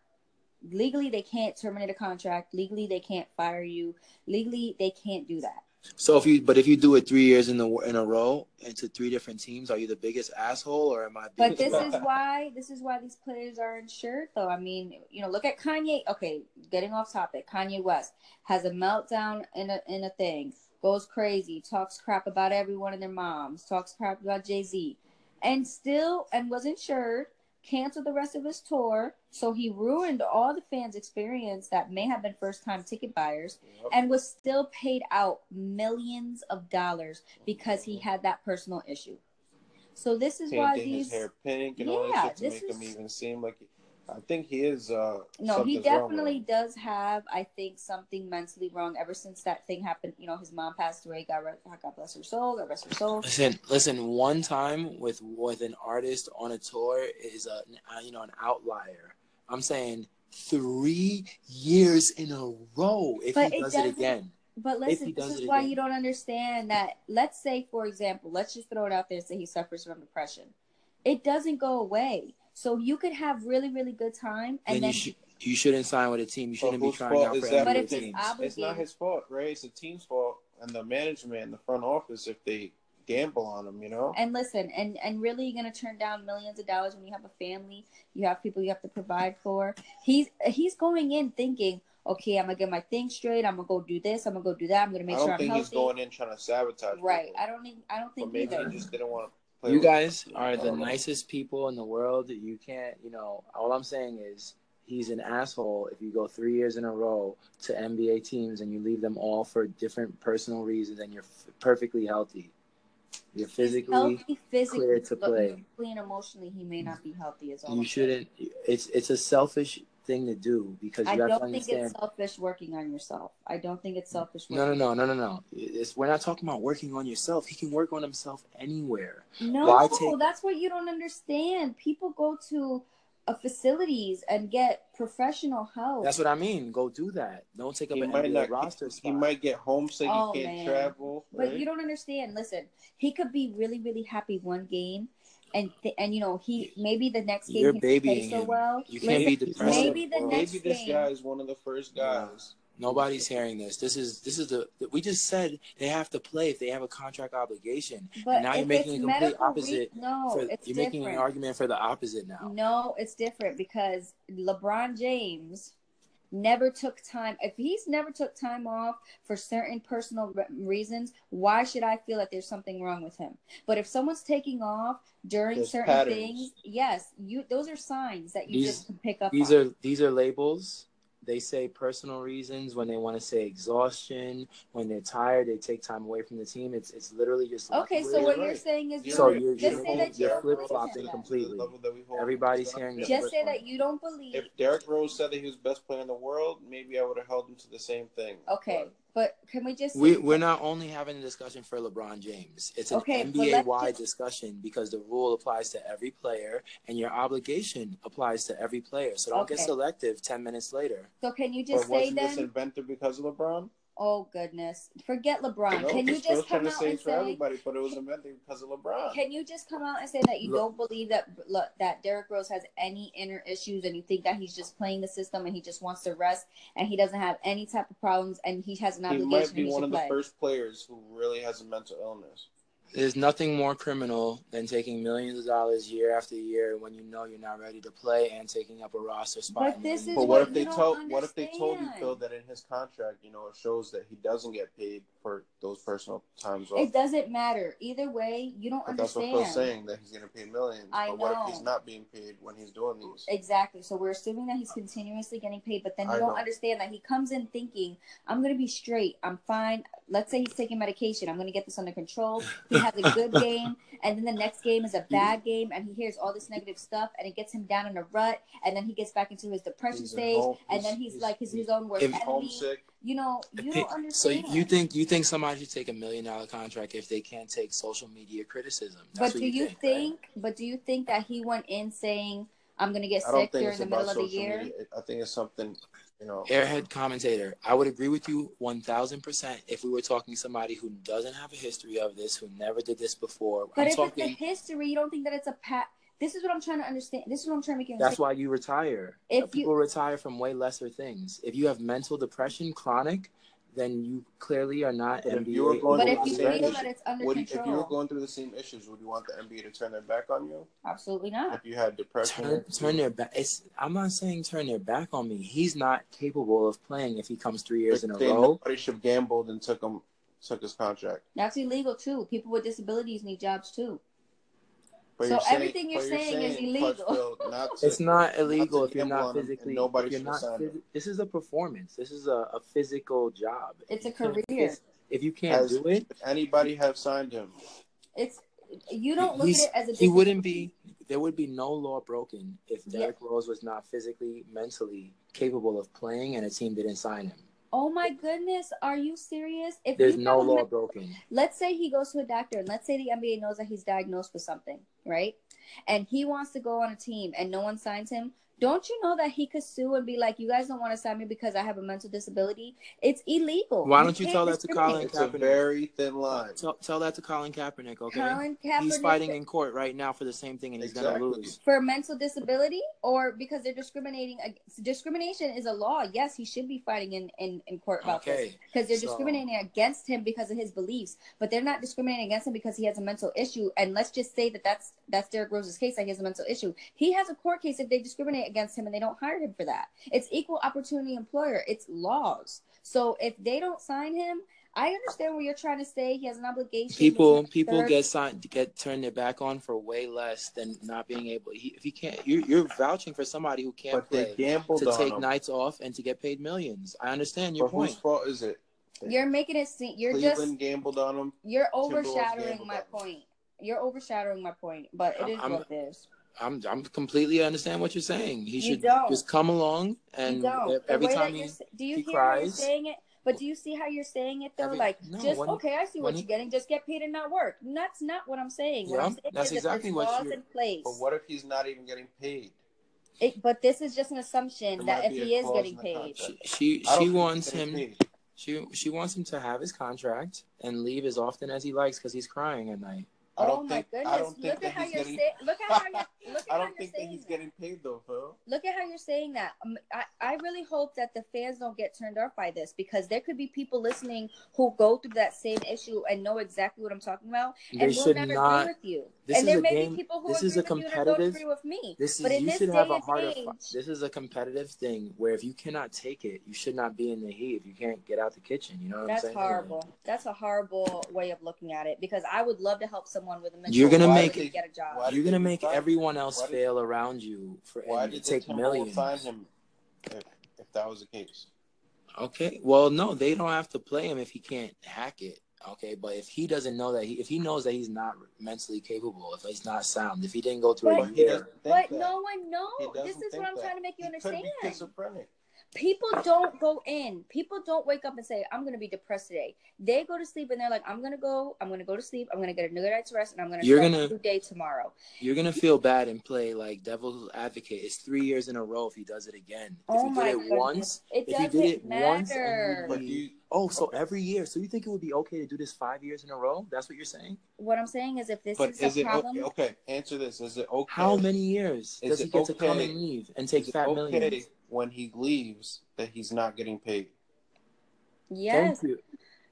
Legally, they can't terminate a contract. Legally, they can't fire you. Legally, they can't do that. So if you, but if you do it three years in the in a row into three different teams, are you the biggest asshole or am I? But this is why this is why these players are insured, though. I mean, you know, look at Kanye. Okay, getting off topic. Kanye West has a meltdown in a in a thing, goes crazy, talks crap about everyone and their moms, talks crap about Jay Z, and still and was insured. Canceled the rest of his tour, so he ruined all the fans' experience that may have been first-time ticket buyers, Yep. and was still paid out millions of dollars because he had that personal issue. So this is why painting these his hair pink and all Yeah, that shit to this make him is- even seem like. I think he is. uh No, he something's wrong definitely does have, I think, something mentally wrong ever since that thing happened. You know, his mom passed away. God, re- God bless her soul. God rest her soul. Listen, listen. One time with with an artist on a tour is a uh, you know an outlier. I'm saying three years in a row. If But he does it doesn't- again, But listen, this is why again. you don't understand that. Let's say, for example, let's just throw it out there and say he suffers from depression. It doesn't go away. So you could have really, really good time, and then, then you should you shouldn't sign with a team. You shouldn't be trying out is for that? But if it's teams. ob- It's not his fault, right? It's the team's fault and the management and the front office if they gamble on him. You know. and listen, and and really, you're gonna turn down millions of dollars when you have a family. You have people you have to provide for. He's he's going in thinking, okay, I'm gonna get my thing straight. I'm gonna go do this. I'm gonna go do that. I'm gonna make I don't sure I'm think healthy. he's going in trying to sabotage. right. people. I don't think I don't But think maybe either. he just didn't want to play. You with guys him. are the know. nicest people in the world. You can't, you know. All I'm saying is he's an asshole if you go three years in a row to NBA teams and you leave them all for different personal reasons and you're f- perfectly healthy. You're physically. healthy physically, clear to but play. mentally and emotionally, he may not be healthy. as all You shouldn't. It's it's a selfish thing to do because I you have to say I don't think understand. it's selfish working on yourself. I don't think it's selfish. No, no, no, no, no, no. It's, we're not talking about working on yourself. He can work on himself anywhere. No, Why take- that's what you don't understand. People go to uh, facilities and get professional help. That's what I mean. Go do that. Don't take up He an might not. roster spot. he might get homesick. Oh, he can't man. travel. But right? you don't understand. Listen, he could be really, really happy one game, and th- and you know he maybe the next game You're he doesn't play babying so him. well. You can't Listen, be depressed. maybe the Well, next maybe this game- guy is one of the first guys. Nobody's hearing this. This is this is the we just said they have to play if they have a contract obligation. But now you're making it's a complete medical re- opposite no, for, it's you're different. making an argument for the opposite now. No, it's different because LeBron James never took time. If he's never took time off for certain personal re- reasons, why should I feel that there's something wrong with him? But if someone's taking off during There's certain patterns. things, yes, you those are signs that you These- just can pick up. These on. are these are labels. They say personal reasons when they want to say exhaustion. When they're tired, they take time away from the team. It's it's literally just okay. So You're what right. you're saying is, you're, so you're, just you're- say that you you're don't believe flip-flopping completely. The level that we hold Everybody's hearing the Just say one. that you don't believe. If Derrick Rose said that he was best player in the world, maybe I would have held him to the same thing. Okay, but can we just? We, we're not only having a discussion for LeBron James. It's an Okay, NBA wide discussion because the rule applies to every player and your obligation applies to every player. So don't get selective 10 minutes later. So can you But just say wasn't this then? invented because of LeBron? Oh goodness, forget LeBron. No, can you just come out and it's for say? everybody, but it was invented because of LeBron. Can you just come out and say that you Look- don't believe that look, that Derrick Rose has any inner issues and you think that he's just playing the system and he just wants to rest and he doesn't have any type of problems and he has an obligation. he obligation might be one should of the first players who really has a mental illness. There's nothing more criminal than taking millions of dollars year after year when you know you're not ready to play and taking up a roster spot. But this is But what what if they you don't told what if they told you. Phil that in his contract, you know, it shows that he doesn't get paid for those personal times off. It doesn't matter. Either way, you don't But that's what understand. Phil's saying that he's gonna pay millions. I but what if he's not being paid when he's doing these? Exactly. So we're assuming that he's continuously getting paid, but then you I don't know. understand that he comes in thinking, I'm going to be straight. I'm fine. Let's say he's taking medication. I'm going to get this under control. He has a good game, and then the next game is a bad game, and he hears all this negative stuff, and it gets him down in a rut, and then he gets back into his depression He's stage, and then he's, he's- like his, his own worst enemy. Homesick. You know, you don't So you think you think somebody should take a million dollar contract if they can't take social media criticism? That's But do you think, think? right? But do you think that he went in saying, "I'm going to get sick think during it's the middle of the year"? media. I think it's something, you know. Airhead commentator, I would agree with you one thousand percent if we were talking somebody who doesn't have a history of this, who never did this before. But I'm if talking. it's a history, you don't think that it's a pat. This is what I'm trying to understand. This is what I'm trying to make you That's why you retire. If you- People retire from way lesser things. If you have mental depression, chronic, then you clearly are not But if NBA. you were going But through if the you same feel issue- that it's under would you, if you were going through the same issues, would you want the NBA to turn their back on you? absolutely not. If you had depression, turn, turn their back. It's, I'm not saying turn their back on me. He's not capable of playing if he comes three years in a They- row. nobody should have gambled and took him took his contract. That's illegal too. People with disabilities need jobs too. But So you're saying- everything you're but saying is illegal. Not to- It's not illegal to if you're not on him, and physically. nobody If you're not. him. phys- This is a performance. This is a, a physical job. It's a career. it's- If you can't Has- do it, anybody have signed him, It's you don't look at it as a. he wouldn't be. There would be no law broken if Yeah. Derrick Rose was not physically, mentally capable of playing, and a team didn't sign him. Oh my goodness, are you serious? If There's no law men- broken. let's say he goes to a doctor and let's say the NBA knows that he's diagnosed with something, right? And he wants to go on a team and no one signs him. Don't you know that he could sue and be like, "You guys don't want to sign me because I have a mental disability"? It's illegal. Why don't you can't tell that to discriminate. it's a very thin line. Tell, tell that to Colin Kaepernick, okay? Colin Kaepernick He's fighting in court right now for the same thing, and he's Exactly. gonna lose. for mental disability or because they're discriminating. ag- Discrimination is a law. Yes, he should be fighting in, in, in court about this because they're So- discriminating against him because of his beliefs, but they're not discriminating against him because he has a mental issue. And let's just say that that's that's Derrick Rose's case that he has a mental issue. He has a court case if they discriminate against him and they don't hire him for that. It's equal opportunity employer. It's laws. So if they don't sign him, I understand what you're trying to say. He has an obligation. People people third. get signed get turned their back on for way less than not being able. He, if he can't, you're, you're vouching for somebody who can't But they play gambled to take him. nights off and to get paid millions. I understand your But whose fault is it? You're making it seem you're Cleveland just gambled on him. You're overshadowing my point. You're overshadowing my point, but it is I'm- what it is. I'm I'm completely understand what you're saying. He You should don't. just come along and don't. ev- The every time he you're, do you he hear how you're cries- saying it? But do you see how you're saying it though? Every- like no, just when- okay, I see what when you're he- getting. Just get paid and not work. That's not what I'm saying. What Yeah, I'm saying that's is exactly if what there's you're- in place. But what if he's not even getting paid? It, but this is just an assumption There that if he is getting paid, contract. she she, she wants him paid. she she wants him to have his contract and leave as often as he likes because he's crying at night. I oh don't my think- I goodness! don't think Look that at how he's you're getting- saying. Look at how you're. Look at I how don't you're think that saying he's that. getting paid though, Phil. Look at how you're saying that. Um, I, I really hope that the fans don't get turned off by this because there could be people listening who go through that same issue and know exactly what I'm talking about They and will never not. agree with you. This and is there a may game- be people who this agree is a with you that don't competitive- agree with me. This is but in you this should day have a and harder. age, fi- This is a competitive thing where if you cannot take it, you should not be in the heat. If you can't get out the kitchen, you know what that's I'm saying? horrible. That's a horrible way of looking at it because I would love to help someone with a mental You're gonna make it- get a job. why- You're did gonna they make sign everyone else Why did- fail around you for Why and did take millions. sign him if, if that was the case? Okay. Well, no, they don't have to play him if he can't hack it. Okay, but if he doesn't know that he, if he knows that he's not mentally capable, if he's not sound, if he didn't go through But a But year, But no one He knows. This is what I'm that. trying to make you He could understand. be people don't go in. People don't wake up and say, I'm going to be depressed today. They go to sleep and they're like, I'm going to go, I'm going to go to sleep, I'm going to get a good night's rest, and I'm going to You're start gonna- a new day tomorrow. you're gonna feel bad and play like devil's advocate. It's three years in a row if he does it again. If Oh he my did it goodness. once, It if he doesn't did it once and matter. But do you, oh, so every year. So you think it would be okay to do this five years in a row? That's what you're saying? What I'm saying is, if this but is, is a it problem, okay, okay? Answer this: Is it okay? How many years Is does he it get to come and leave and take is it fat okay millions? when he leaves that he's not getting paid? yes. Thank you.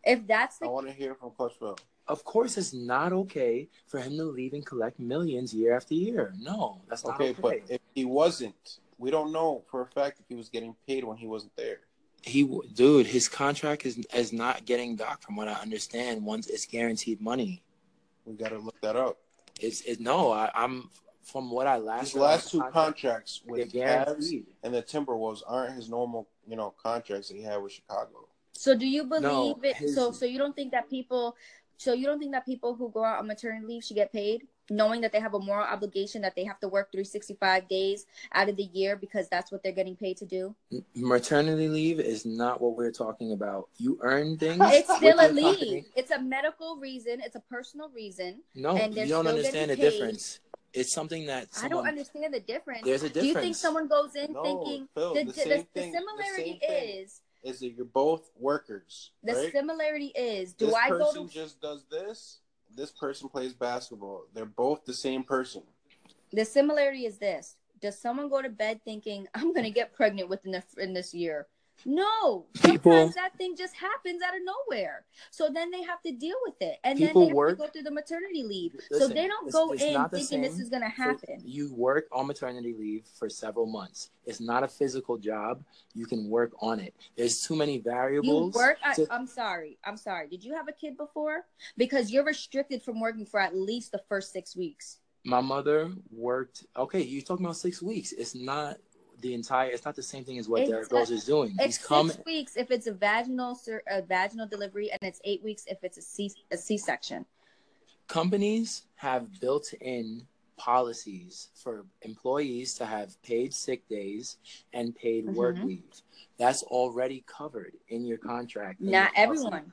If that's I want to hear from Coach Phil. of course, it's not okay for him to leave and collect millions year after year. No, that's not Okay, okay. but if he wasn't, we don't know for a fact if he was getting paid when he wasn't there. He, dude, his contract is is not getting back, from what I understand. Once it's guaranteed money, We got to look that up. it's it. No, I, I'm from what I last His last two contract, contracts with the Cavs and the Timberwolves aren't his normal, you know, contracts that he had with Chicago. So do you believe No, it? his- So so you don't think that people, so you don't think that people who go out on maternity leave should get paid, knowing that they have a moral obligation that they have to work 365 days out of the year because that's what they're getting paid to do? Maternity leave is not what we're talking about. You earn things. It's still a your company. leave. It's a medical reason. It's a personal reason. No, and they're you don't understand the paid. difference. It's something that I don't understand the difference. there's a difference. Do you think someone goes in No, thinking Phil, the, the the, thing- the similarity same is Is that you're both workers, the right? similarity is do this I go to just does this. This person plays basketball. They're both the same person. the similarity is this does someone go to bed thinking i'm gonna get pregnant within the, in this year no People- sometimes that thing just happens out of nowhere so then they have to deal with it and then People they have work- to go through the maternity leave so they don't it's- go it's in thinking this is gonna for- happen You work on maternity leave for several months. It's not a physical job. You can work on it. There's too many you variables. work I, to- i'm sorry i'm sorry did you have a kid before because you're restricted from working for at least the first six weeks my mother worked. Okay, you're talking about six weeks. It's not the entire. It's not the same thing as what Derrick Rose is doing. it's He's six weeks if it's a vaginal a vaginal delivery and it's eight weeks if it's a c a c-section companies have built in policies for employees to have paid sick days and paid work Mhm. leave. That's already covered in your contract. in Not your everyone.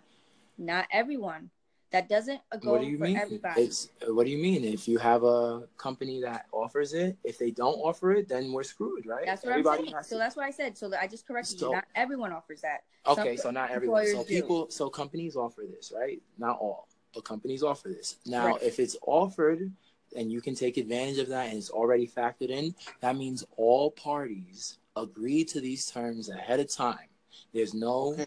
Not everyone. That doesn't go What do you for mean? everybody. It's uh, what do you mean? If you have a company that offers it, if they don't offer it, then we're screwed, right? that's what Everybody I'm saying. So that's what I said. So I just corrected So- you. Not everyone offers that. Okay, Some so not everyone. So employers do. people, so companies offer this, right? Not all, but companies offer this. Now, Right. if it's offered and you can take advantage of that and it's already factored in, that means all parties agree to these terms ahead of time. There's no, Okay,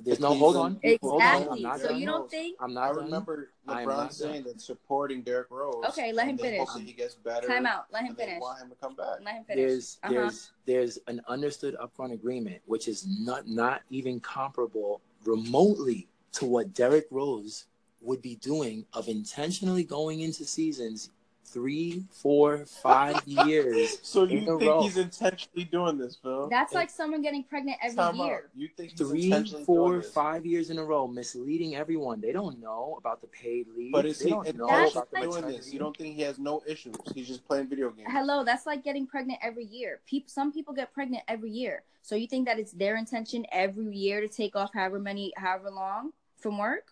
there's no. Hold on, people- hold on. I'm Exactly. not So you don't think? I'm not done. remember I am LeBron not saying done. that supporting Derrick Rose. Okay, let him finish. hope he gets better. Time out. Let him and they finish. want him to come back. Let him finish. There's Uh-huh. there's there's an understood upfront agreement, which is not not even comparable remotely to what Derrick Rose would be doing of intentionally going into seasons three, four, five years. So in you a think row. he's intentionally doing this, Phil? That's like someone getting pregnant every Time out. year. You think he's Three, intentionally four, doing this? five years in a row, misleading everyone. They don't know about the paid leave. But is they he don't know intentionally about the doing this? You don't think he has no issues? He's just playing video games. Hello, that's like getting pregnant every year. People, some people get pregnant every year. So you think that it's their intention every year to take off however many, however long from work?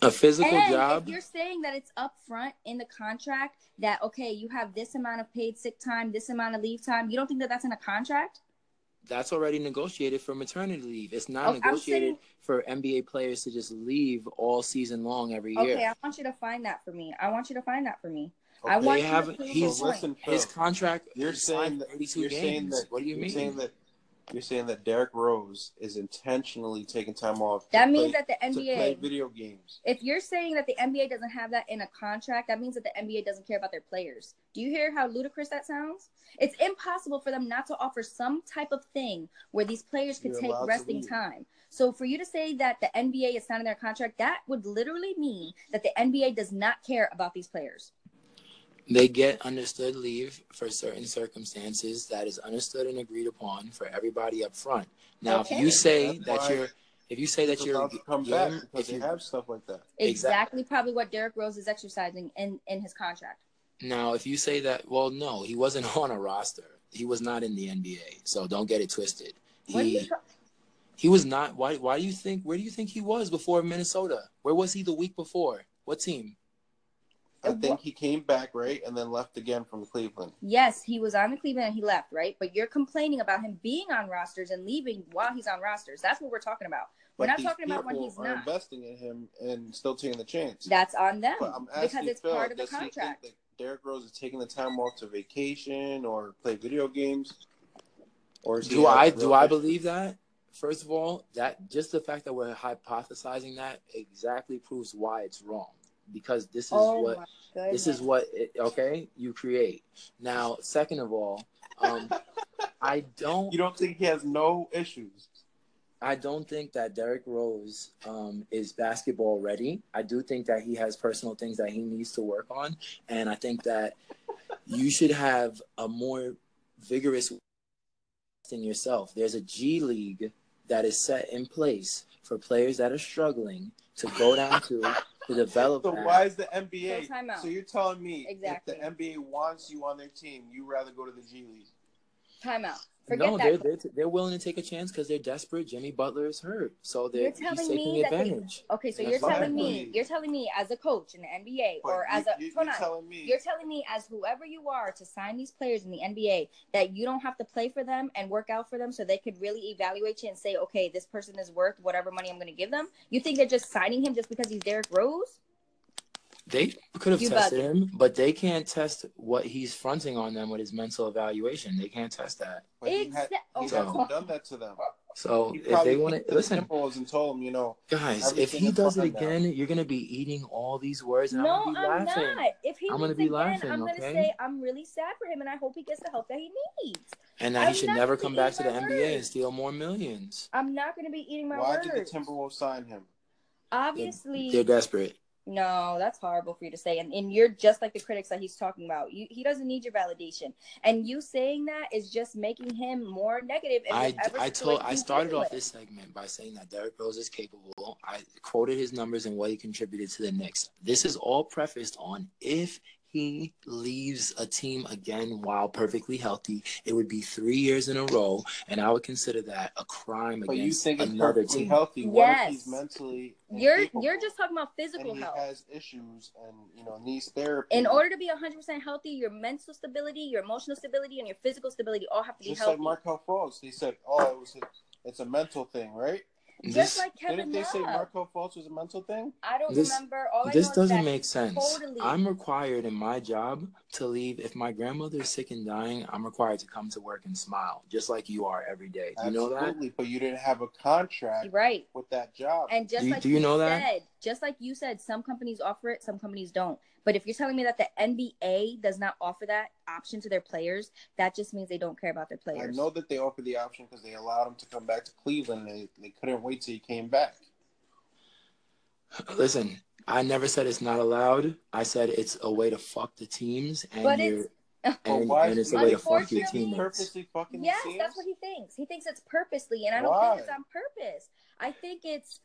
A physical and job. if you're saying that it's upfront in the contract that okay, you have this amount of paid sick time, this amount of leave time, you don't think that that's in a contract? that's already negotiated for maternity leave. It's not Oh, negotiated saying- for NBA players to just leave all season long every year. Okay, I want you to find that for me. I want you to find that for me. I Okay, want They you have- to prove he's- listen, Phil. His contract You're saying that for 82 you're games. saying that what do you you're mean? You're saying that Derrick Rose is intentionally taking time off. to That play, means that the play NBA video games. if you're saying that the NBA doesn't have that in a contract, that means that the NBA doesn't care about their players. Do you hear how ludicrous that sounds? It's impossible for them not to offer some type of thing where these players could You're take resting time. So for you to say that the NBA is not in their contract, that would literally mean that the NBA does not care about these players. They get understood leave for certain circumstances that is understood and agreed upon for everybody up front. Now, Okay. if you say That's that you're, if you say that you're, come you're- back because if they you- have stuff like that. Exactly. Exactly probably what Derrick Rose is exercising in, in his contract. now if you say that, well, no, he wasn't on a roster. He was not in the NBA, so don't get it twisted. What He he was not. Why? Why do you think? Where do you think he was before Minnesota? Where was he the week before? What team? I Uh, think he came back right and then left again from Cleveland. Yes, he was on the Cleveland and he left, right? But you're complaining about him being on rosters and leaving while he's on rosters. That's what we're talking about. We're But not talking about when people he's are not. investing in him and still taking the chance. That's on them But I'm because it's Phil, part of the does he think contract. that Derrick Rose is taking the time off to vacation or play video games? Or is he Do I do real I believe that? first of all, that just the fact that we're hypothesizing that exactly proves why it's wrong. Because this is Oh what this is what it, okay you create. Now, second of all, um, I don't You don't think he has no issues? I don't think that Derrick Rose um, is basketball ready. I do think that he has personal things that he needs to work on, and I think that you should have a more vigorous in yourself. There's a G League that is set in place for players that are struggling to go down to to develop. So that. why is the NBA? So. So you're telling me Exactly. if the NBA wants you on their team, you rather go to the G League? Time out. Forget no, that. they're, they're they're willing to take a chance because they're desperate. Jimmy Butler is hurt, so they're You're he's telling taking me that they- advantage. Okay, so That's you're telling me exactly. you're telling me as a coach in the NBA But or as you, a you, hold you're on. telling me You're telling me as whoever you are to sign these players in the NBA that you don't have to play for them and work out for them so they could really evaluate you and say, okay, this person is worth whatever money I'm going to give them. You think they're just signing him just because he's Derrick Rose? They could have You tested bugging. him, but they can't test what he's fronting on them with his mental evaluation. They can't test that. but he, had, he Exa- hasn't done that to them. So if they want picked to the listen, Timberwolves and told him, you know, guys, if he does it fine now. again, you're gonna be eating all these words, and No, I'm gonna be I'm laughing. not. If he I'm gonna be again, laughing, I'm gonna say I'm really sad for him, and I hope he gets the help that he needs. And that I'm he should never come back to the my NBA and steal more millions. I'm not gonna be eating my why words. did the Timberwolves sign him? Obviously, They're desperate. No, that's horrible for you to say. And, and you're just like the critics that he's talking about. You, he doesn't need your validation. And you saying that is just making him more negative. I, I told I started off this segment by saying that Derrick Rose is capable. I quoted his numbers and what he contributed to the Knicks. This is all prefaced on if he leaves a team again while perfectly healthy, it would be three years in a row, and I would consider that a crime But you think another team. Healthy, yes, he's mentally. You're incapable you're just talking about physical and he health. has issues and you know needs therapy? In order to be 100% healthy, your mental stability, your emotional stability, and your physical stability all have to be just healthy. like Markelle Fultz, they said, "Oh, it was a, it's a mental thing, right?" Just This like Kevin Didn't they say Marco Markelle Fultz was a mental thing? I don't This- remember. All I this know is doesn't make sense. Totally. I'm required in my job to leave. If my grandmother is sick and dying, I'm required to come to work and smile, just like you are every day. Do you know that? Absolutely, but you didn't have a contract right. with that job. And just Do you- like do you you know that? just like you said, some companies offer it, some companies don't. But if you're telling me that the NBA does not offer that option to their players, that just means they don't care about their players. I know that they offered the option because they allowed him to come back to Cleveland. They they couldn't wait till he came back. Listen, I never said it's not allowed. I said it's a way to fuck the teams, and But you're it's- and, why and it's a way to fuck your Unfortunately- teammates. purposely fucking Yes, the teams? that's what he thinks. He thinks it's purposely, and I don't Why? think it's on purpose. I think it's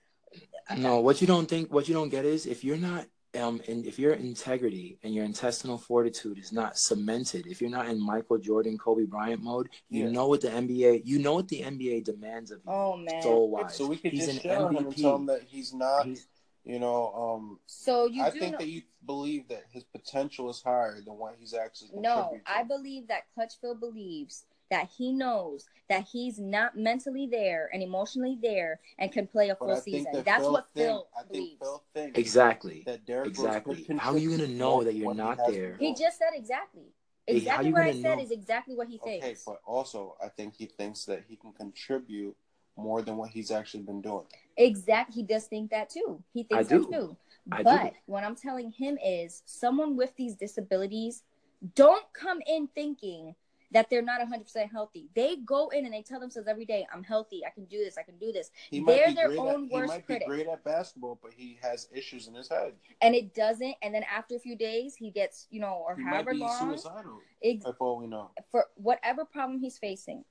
No, what you don't think, what you don't get is if you're not, um, and if your integrity and your intestinal fortitude is not cemented, if you're not in Michael Jordan, Kobe Bryant mode, you Yeah. know what the NBA, you know what the NBA demands of you, oh man. soul wise. So we could He's just an share him and tell him MVP. that he's not. He's- You know, um, So you I think know. that you believe that his potential is higher than what he's actually. No. I believe that Clutch Phil believes that he knows that he's not mentally there and emotionally there and can play a full I season. That's Phil what think, Phil I think believes. Phil thinks exactly, that Derrick exactly. could How are you gonna know that you're what he not there? He just said exactly. Exactly you what I said know? is exactly what he thinks. Okay, thinks. but also I think he thinks that he can contribute more than what he's actually been doing. Exactly. He does think that too. He thinks I that too. I but do. what I'm telling him is someone with these disabilities don't come in thinking that they're not 100% healthy. They go in and they tell themselves every day, I'm healthy. I can do this. I can do this. He They're might be their great own at, worst He might critic. great at basketball, but he has issues in his head. And it doesn't. And then after a few days, he gets, you know, or He might however be long, suicidal. ex- all we know. for whatever problem he's facing.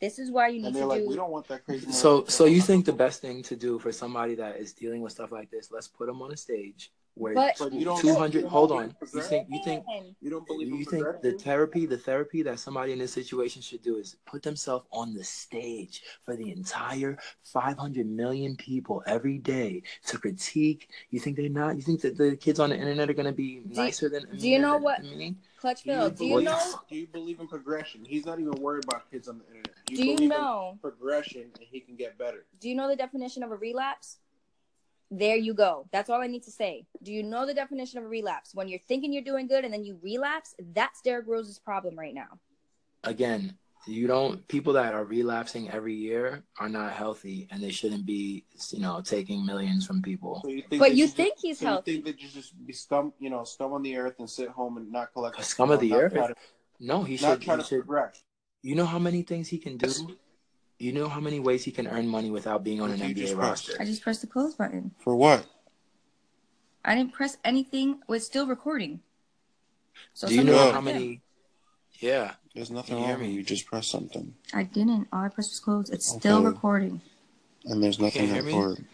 This is why you need And to they're like, do. we don't want that crazy. So, so you think the best thing to do for somebody that is dealing with stuff like this, let's put them on a stage where But- But you don't- 200 hold on you think you think You don't believe you think the therapy the therapy that somebody in this situation should do is put themselves on the stage for the entire 500 million people every day to critique you think they're not you think that the kids on the internet are going to be nicer than do you know what- than me Clutch Phil, do you believe- know? Do you believe in progression? He's not even worried about kids on the internet. You Do you believe know? in progression and he can get better. Do you know the definition of a relapse? There you go. That's all I need to say. Do you know the definition of a relapse? When you're thinking you're doing good and then you relapse, that's Derrick Rose's problem right now. again You don't. People that are relapsing every year are not healthy, and they shouldn't be, you know, taking millions from people. So you think But you think just, he's so healthy. You think they should just be scum, you know, scum on the earth and sit home and not collect Scum of the earth? To, No, he not should. try He to should. progress. You know how many things he can do. You know how many ways he can earn money without being on an What you NBA just pressed? roster. I just pressed the close button. For what? I didn't press anything. It's still recording. So do you something know wrong how with him. many? Yeah. There's nothing Can you hear wrong when me? you just press something, I didn't. All I pressed was close. It's still Okay. recording. and there's nothing hear me? recorded.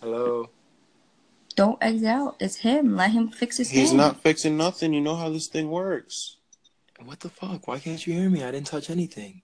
Hello. Don't exit out. It's him. Let him fix his thing. He's thing. not fixing nothing. You know how this thing works. What the fuck? Why can't you hear me? I didn't touch anything.